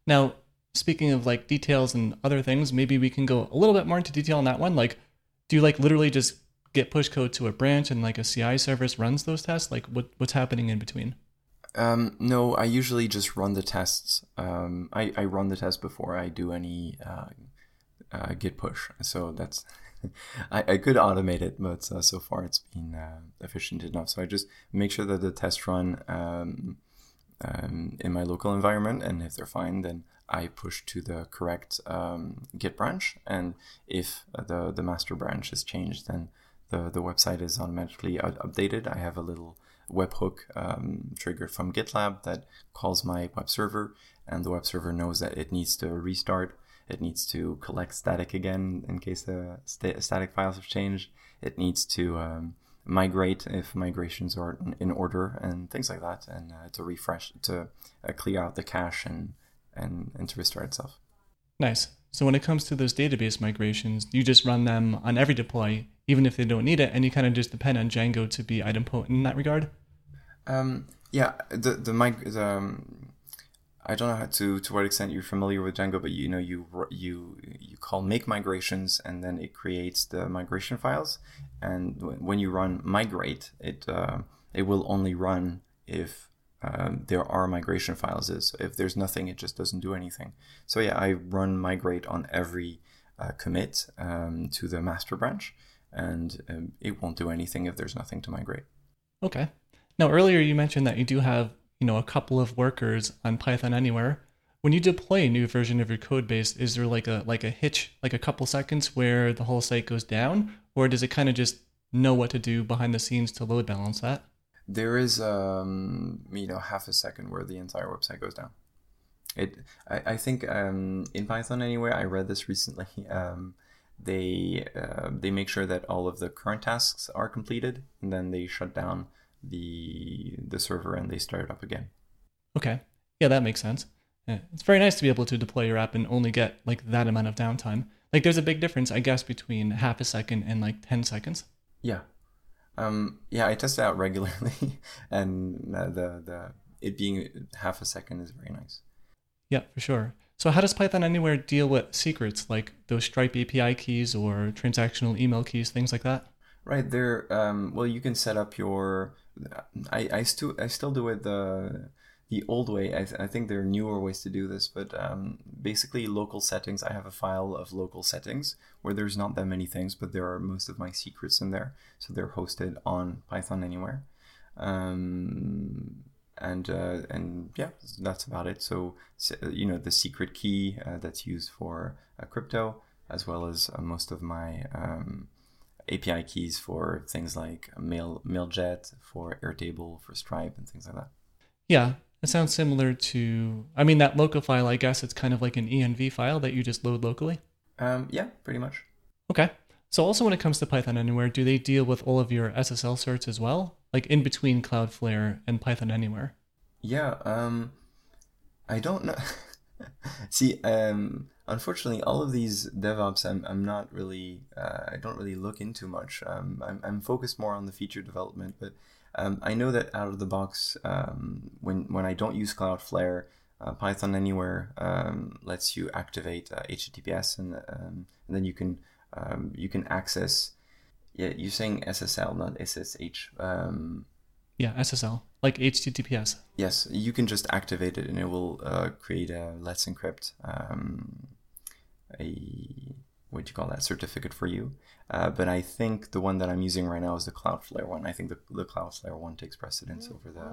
Now, speaking of like details and other things, maybe we can go a little bit more into detail on that one. Like, do you like literally just get push code to a branch and like a CI service runs those tests? Like, what what's happening in between? Um, no, I usually just run the tests. Um, I, I run the test before I do any uh, uh, git push. So that's I, I could automate it, but uh, so far it's been uh, efficient enough. So I just make sure that the tests run um, um, in my local environment, and if they're fine, then I push to the correct um, Git branch. And if the the master branch is changed, then the the website is automatically updated. I have a little webhook um, triggered from GitLab that calls my web server, and the web server knows that it needs to restart. It needs to collect static again in case the st- static files have changed. It needs to um, migrate if migrations are in order and things like that, and uh, to refresh to uh, clear out the cache and, and and to restart itself. Nice. So when it comes to those database migrations, you just run them on every deploy, even if they don't need it, and you kind of just depend on Django to be idempotent in that regard. Um, yeah, the the, mig- the um, I don't know how to to what extent you're familiar with Django, but you know you you you call make migrations and then it creates the migration files, and when you run migrate, it uh, it will only run if um, there are migration files. Is if there's nothing, it just doesn't do anything. So yeah, I run migrate on every uh, commit um, to the master branch, and um, it won't do anything if there's nothing to migrate. Okay. Now earlier you mentioned that you do have you know a couple of workers on Python Anywhere. When you deploy a new version of your code base, is there like a like a hitch, like a couple seconds where the whole site goes down, or does it kind of just know what to do behind the scenes to load balance that? There is um, you know half a second where the entire website goes down. It I, I think um, in Python Anywhere I read this recently. Um, they uh, they make sure that all of the current tasks are completed and then they shut down the the server and they start it up again. Okay, yeah, that makes sense. Yeah. It's very nice to be able to deploy your app and only get like that amount of downtime. Like, there's a big difference, I guess, between half a second and like ten seconds. Yeah, um, yeah, I test it out regularly, and the the it being half a second is very nice. Yeah, for sure. So, how does Python Anywhere deal with secrets like those Stripe API keys or transactional email keys, things like that? Right there. Um, well, you can set up your I, I still I still do it the the old way. I, th- I think there are newer ways to do this, but um, basically local settings. I have a file of local settings where there's not that many things, but there are most of my secrets in there. So they're hosted on Python Anywhere, um, and uh, and yeah, that's about it. So you know the secret key uh, that's used for uh, crypto, as well as uh, most of my um, API keys for things like Mail Mailjet, for Airtable, for Stripe, and things like that. Yeah, it sounds similar to. I mean, that local file. I guess it's kind of like an env file that you just load locally. Um, yeah, pretty much. Okay. So also when it comes to Python Anywhere, do they deal with all of your SSL certs as well, like in between Cloudflare and Python Anywhere? Yeah. Um, I don't know. See, um, unfortunately, all of these DevOps, I'm, I'm not really, uh, I don't really look into much. Um, I'm, I'm focused more on the feature development, but um, I know that out of the box, um, when, when I don't use Cloudflare, uh, Python Anywhere um, lets you activate uh, HTTPS, and, um, and then you can um, you can access. Yeah, you're saying SSL, not SSH. yeah, SSL like HTTPS. Yes, you can just activate it and it will uh, create a Let's Encrypt, um, a what do you call that certificate for you. Uh, but I think the one that I'm using right now is the Cloudflare one. I think the, the Cloudflare one takes precedence over the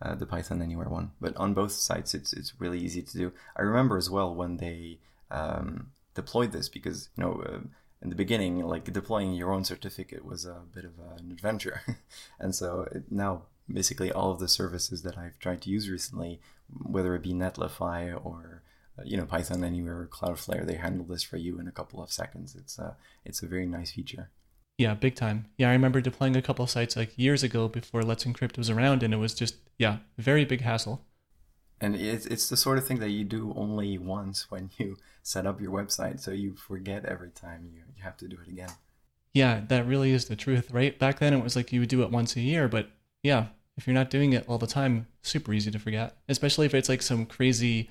uh, the Python Anywhere one. But on both sites, it's it's really easy to do. I remember as well when they um, deployed this because you know. In the beginning, like deploying your own certificate was a bit of an adventure, and so now basically all of the services that I've tried to use recently, whether it be Netlify or uh, you know Python Anywhere or Cloudflare, they handle this for you in a couple of seconds. It's a it's a very nice feature. Yeah, big time. Yeah, I remember deploying a couple of sites like years ago before Let's Encrypt was around, and it was just yeah, very big hassle. And it's it's the sort of thing that you do only once when you set up your website, so you forget every time you you have to do it again. Yeah, that really is the truth, right? Back then it was like you would do it once a year, but yeah, if you're not doing it all the time, super easy to forget, especially if it's like some crazy,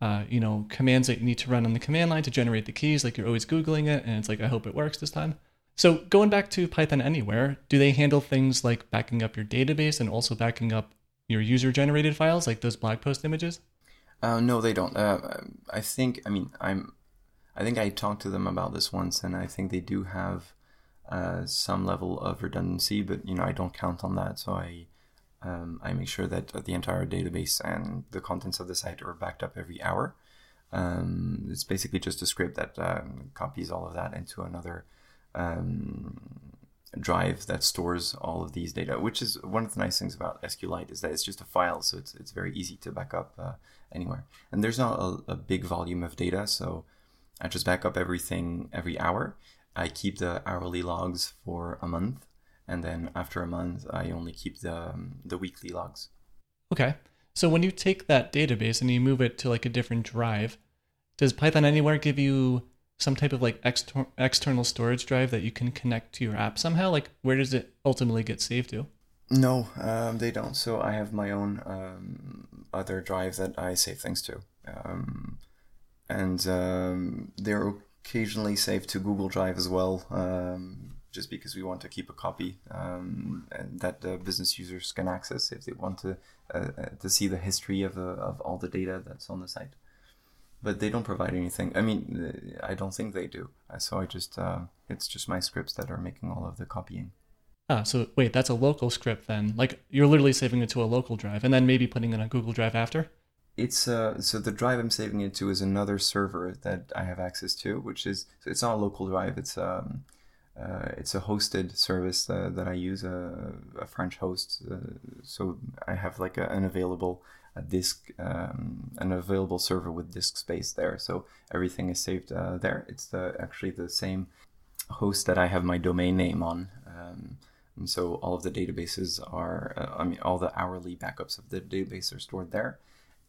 uh, you know, commands that you need to run on the command line to generate the keys. Like you're always Googling it and it's like, I hope it works this time. So going back to Python Anywhere, do they handle things like backing up your database and also backing up your user generated files, like those blog post images? Uh, no, they don't. Uh, I think, I mean, I'm I think I talked to them about this once, and I think they do have uh, some level of redundancy, but you know I don't count on that, so I um, I make sure that the entire database and the contents of the site are backed up every hour. Um, it's basically just a script that um, copies all of that into another um, drive that stores all of these data, which is one of the nice things about SQLite is that it's just a file, so it's, it's very easy to back up uh, anywhere. And there's not a, a, big volume of data, so I just back up everything every hour. I keep the hourly logs for a month, and then after a month, I only keep the um, the weekly logs. Okay. So when you take that database and you move it to like a different drive, does Python Anywhere give you some type of like exter- external storage drive that you can connect to your app somehow? Like where does it ultimately get saved to? No, um, they don't. So I have my own um, other drive that I save things to, um, and um, they're occasionally saved to Google Drive as well. Um, just because we want to keep a copy um, that business users can access if they want to uh, uh, to see the history of, uh, of all the data that's on the site. But they don't provide anything. I mean, uh, I don't think they do. Uh, so I just uh, it's just my scripts that are making all of the copying. Ah, so wait, that's a local script then. Like you're literally saving it to a local drive and then maybe putting it on Google Drive after. It's uh so the drive I'm saving it to is another server that I have access to, which is so it's not a local drive. It's um uh, it's a hosted service uh, that I use, a, a French host. Uh, so I have like a, an available a disk, um, an available server with disk space there. So everything is saved uh, there. It's the, actually the same host that I have my domain name on. Um, and so all of the databases are, uh, I mean, all the hourly backups of the database are stored there.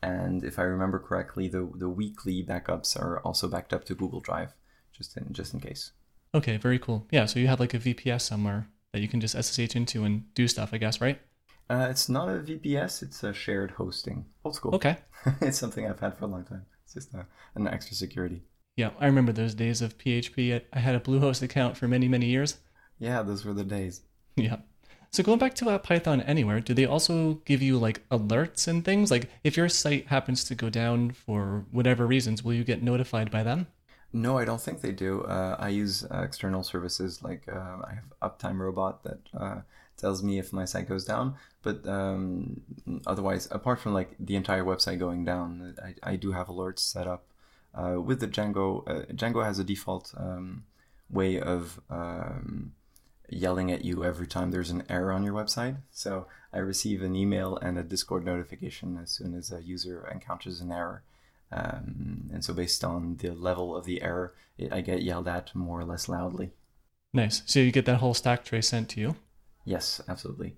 And if I remember correctly, the, the weekly backups are also backed up to Google Drive, just in just in case. Okay, very cool. Yeah, so you have like a VPS somewhere that you can just SSH into and do stuff, I guess, right? Uh, it's not a VPS, it's a shared hosting. Old school. Okay. it's something I've had for a long time. It's just a, an extra security. Yeah, I remember those days of PHP. I had a Bluehost account for many, many years. Yeah, those were the days. Yeah. So going back to uh, Python Anywhere, do they also give you like alerts and things? Like if your site happens to go down for whatever reasons, will you get notified by them? No, I don't think they do. Uh, I use uh, external services like uh, I have Uptime Robot that uh, tells me if my site goes down. But um, otherwise, apart from like the entire website going down, I, I do have alerts set up uh, with the Django. Uh, Django has a default um, way of um, yelling at you every time there's an error on your website. So I receive an email and a Discord notification as soon as a user encounters an error. Um, and so based on the level of the error, it, I get yelled at more or less loudly. Nice. So you get that whole stack trace sent to you. Yes, absolutely.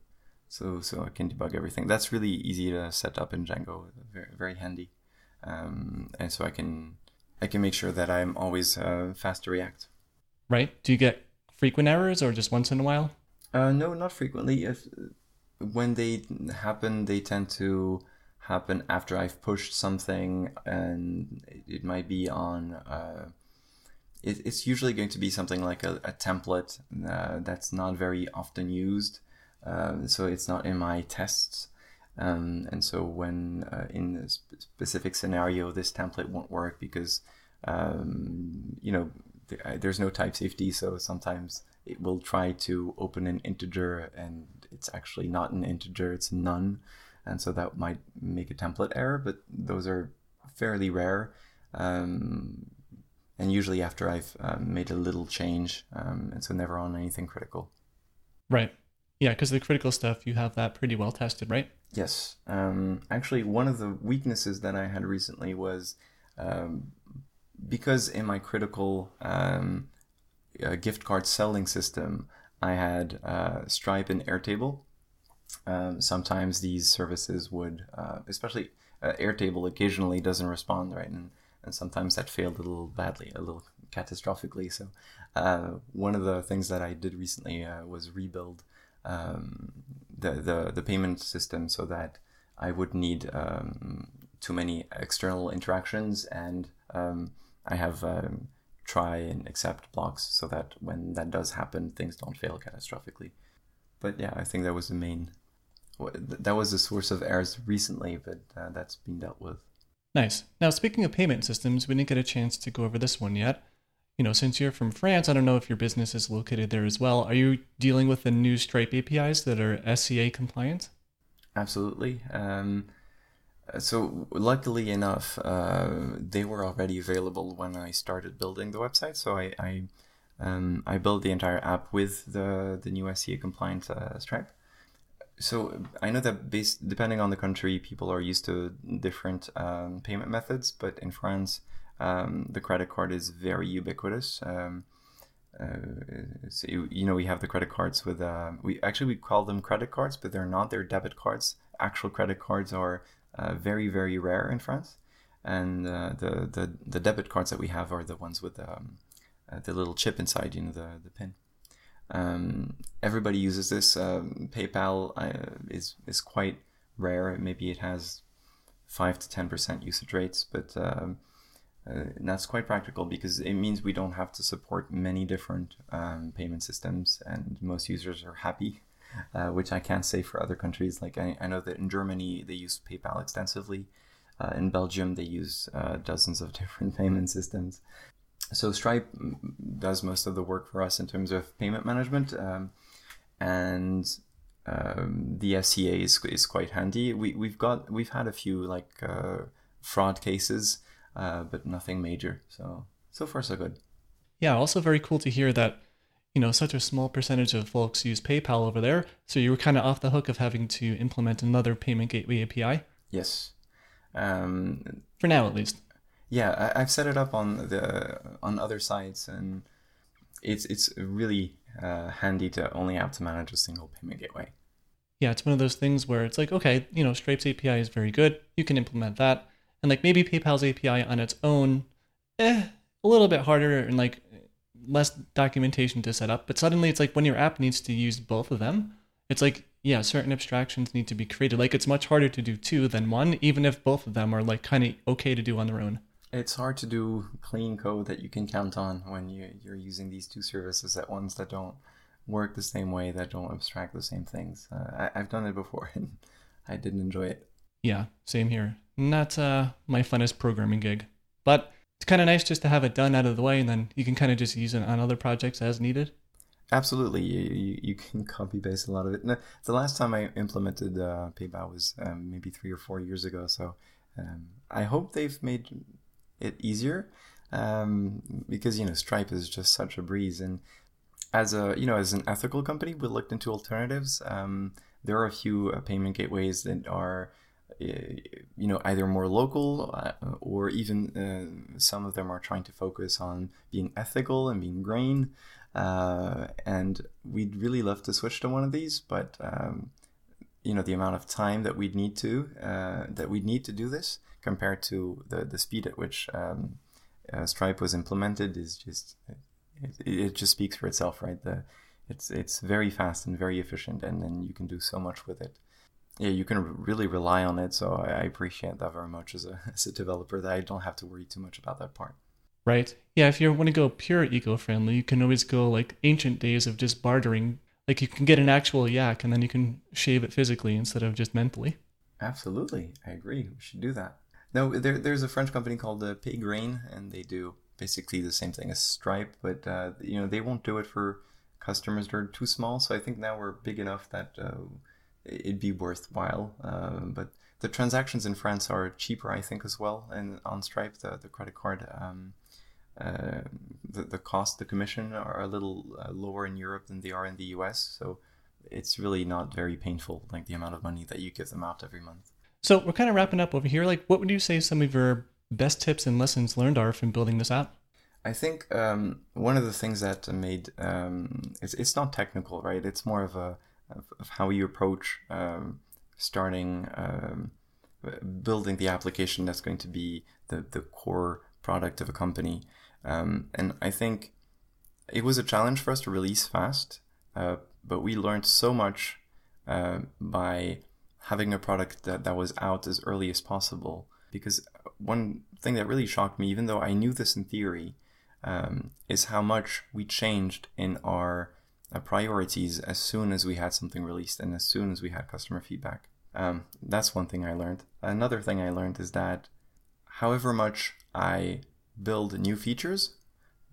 So so I can debug everything. That's really easy to set up in Django. Very very handy. Um, and so I can I can make sure that I'm always uh, fast to react. Right. Do you get frequent errors or just once in a while? Uh, no, not frequently. If when they happen, they tend to happen after I've pushed something, and it might be on. Uh, it, it's usually going to be something like a, a template uh, that's not very often used, uh, so it's not in my tests. Um, and so when uh, in a sp- specific scenario, this template won't work because um, you know th- there's no type safety, so sometimes it will try to open an integer and it's actually not an integer; it's none and so that might make a template error, but those are fairly rare. Um, and usually after I've um, made a little change, um, and so never on anything critical. Right. Yeah, because the critical stuff you have that pretty well tested, right? Yes. Um, actually, one of the weaknesses that I had recently was um, because in my critical um, uh, gift card selling system, I had uh, Stripe and Airtable, um, sometimes these services would, uh, especially uh, Airtable, occasionally doesn't respond right, and and sometimes that failed a little badly, a little catastrophically. So uh, one of the things that I did recently uh, was rebuild um, the, the the payment system so that I would need um, too many external interactions, and um, I have um, try and accept blocks so that when that does happen, things don't fail catastrophically. But yeah, I think that was the main that was the source of errors recently, but uh, that's been dealt with. Nice. Now, speaking of payment systems, we didn't get a chance to go over this one yet. You know, since you're from France, I don't know if your business is located there as well. Are you dealing with the new Stripe APIs that are SCA compliant? Absolutely. Um, so, luckily enough, uh, they were already available when I started building the website. So, I I, um, I built the entire app with the the new SCA compliant uh, Stripe so I know that based depending on the country, people are used to different um, payment methods. But in France, um, the credit card is very ubiquitous. Um, uh, so you, you, know, we have the credit cards with uh, we actually we call them credit cards, but they're not. They're debit cards. Actual credit cards are uh, very very rare in France, and uh, the the the debit cards that we have are the ones with um, uh, the little chip inside. You know, the the pin. Um, everybody uses this. Um, PayPal uh, is is quite rare. Maybe it has five to ten percent usage rates, but um, uh, that's quite practical because it means we don't have to support many different um, payment systems, and most users are happy. Uh, which I can't say for other countries. Like I, I know that in Germany they use PayPal extensively. Uh, in Belgium they use uh, dozens of different payment systems so Stripe does most of the work for us in terms of payment management, um, and um, the SCA is, is quite handy. We we've got we've had a few like uh, fraud cases, uh, but nothing major. So so far so good. Yeah, also very cool to hear that you know such a small percentage of folks use PayPal over there. So you were kind of off the hook of having to implement another payment gateway API. Yes. Um, for now, at least yeah, I, have set it up on the on other sites, and it's it's really uh, handy to only have to manage a single payment gateway. Yeah, it's one of those things where it's like, okay, you know, Stripe's API is very good. You can implement that, and like maybe PayPal's API on its own, eh, a little bit harder and like less documentation to set up. But suddenly, it's like when your app needs to use both of them, it's like yeah, certain abstractions need to be created. Like it's much harder to do two than one, even if both of them are like kind of okay to do on their own it's hard to do clean code that you can count on when you, you're using these two services at once that don't work the same way, that don't abstract the same things. Uh, I, have done it before and I didn't enjoy it. Yeah, same here. Not uh, my funnest programming gig, but it's kind of nice just to have it done out of the way and then you can kind of just use it on other projects as needed. Absolutely, you, you, you can copy paste a lot of it. The last time I implemented uh, PayPal was um, maybe three or four years ago, so um, I hope they've made it easier um, because you know Stripe is just such a breeze. And as a you know as an ethical company, we looked into alternatives. Um, there are a few uh, payment gateways that are uh, you know either more local uh, or even uh, some of them are trying to focus on being ethical and being green. Uh, and we'd really love to switch to one of these, but um, you know the amount of time that we'd need to uh, that we'd need to do this compared to the the speed at which um, uh, Stripe was implemented is just it, it, just speaks for itself, right? The it's it's very fast and very efficient, and then you can do so much with it. Yeah, you can really rely on it. So I, I appreciate that very much as a as a developer that I don't have to worry too much about that part. Right. Yeah. If you want to go pure eco-friendly, you can always go like ancient days of just bartering like you can get an actual yak and then you can shave it physically instead of just mentally. Absolutely, I agree. We should do that. No, there, there's a French company called uh, PayGreen, and they do basically the same thing as Stripe, but uh, you know they won't do it for customers that are too small. So I think now we're big enough that uh, it'd be worthwhile. Uh, but the transactions in France are cheaper, I think, as well, and on Stripe, the the credit card. Um, uh, the, the cost, the commission are a little uh, lower in Europe than they are in the US. So it's really not very painful, like the amount of money that you give them out every month. So we're kind of wrapping up over here. Like, what would you say some of your best tips and lessons learned are from building this app? I think um, one of the things that made um, it's it's not technical, right? It's more of a of, of how you approach um, starting um, building the application that's going to be the the core product of a company. Um, and I think it was a challenge for us to release fast, uh, but we learned so much uh, by having a product that, that was out as early as possible. Because one thing that really shocked me, even though I knew this in theory, um, is how much we changed in our uh, priorities as soon as we had something released and as soon as we had customer feedback. Um, that's one thing I learned. Another thing I learned is that however much I build new features,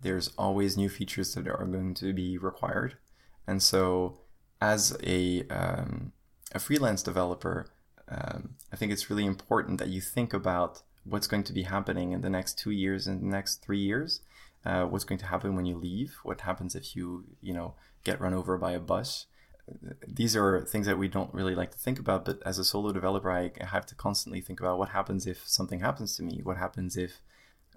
there's always new features that are going to be required. And so, as a, um, a freelance developer, um, I think it's really important that you think about what's going to be happening in the next two years and the next three years. Uh, what's going to happen when you leave? What happens if you, you know, get run over by a bus? These are things that we don't really like to think about. But as a solo developer, I have to constantly think about what happens if something happens to me. What happens if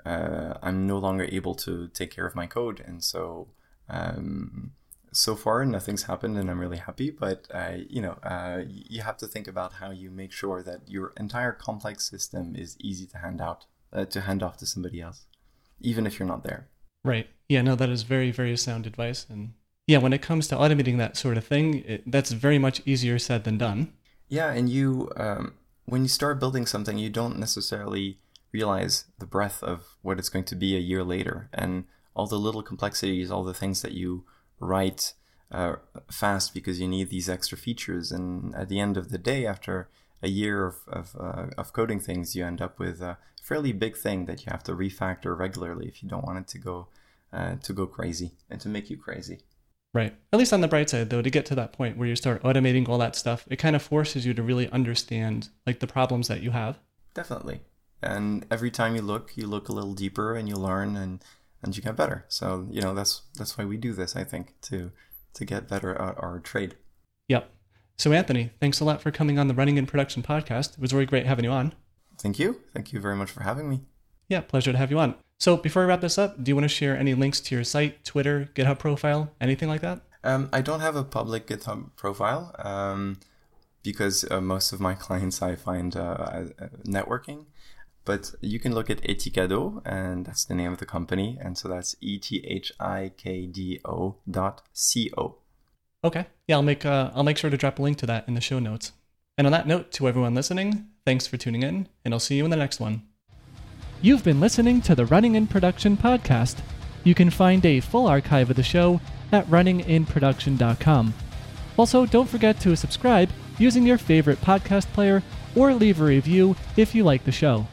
uh, I'm no longer able to take care of my code. And so, um, so far nothing's happened, and I'm really happy. But uh, you know, uh, you have to think about how you make sure that your entire complex system is easy to hand out uh, to hand off to somebody else, even if you're not there. Right. Yeah. No, that is very, very sound advice. And yeah, when it comes to automating that sort of thing, it, that's very much easier said than done. Yeah, and you um, when you start building something, you don't necessarily realize the breadth of what it's going to be a year later and all the little complexities, all the things that you write uh, fast because you need these extra features. And at the end of the day, after a year of, of, uh, of coding things, you end up with a fairly big thing that you have to refactor regularly if you don't want it to go uh, to go crazy and to make you crazy. Right. At least on the bright side, though, to get to that point where you start automating all that stuff, it kind of forces you to really understand like the problems that you have. Definitely and every time you look you look a little deeper and you learn and and you get better. So you know that's that's why we do this i think to to get better at our trade. Yep. So anthony thanks a lot for coming on the running in production podcast. It was really great having you on. Thank you. Thank you very much for having me. Yeah pleasure to have you on. So before we wrap this up do you want to share any links to your site twitter github profile anything like that? Um, i don't have a public github profile um, because uh, most of my clients i find uh, uh networking but you can look at Ethikdo, and that's the name of the company. And so that's E T H I K D O dot C O. Okay. Yeah, I'll make uh, I'll make sure to drop a link to that in the show notes. And on that note, to everyone listening, thanks for tuning in, and I'll see you in the next one. You've been listening to the Running in Production podcast. You can find a full archive of the show at runninginproduction.com. Also, don't forget to subscribe using your favorite podcast player or leave a review if you like the show.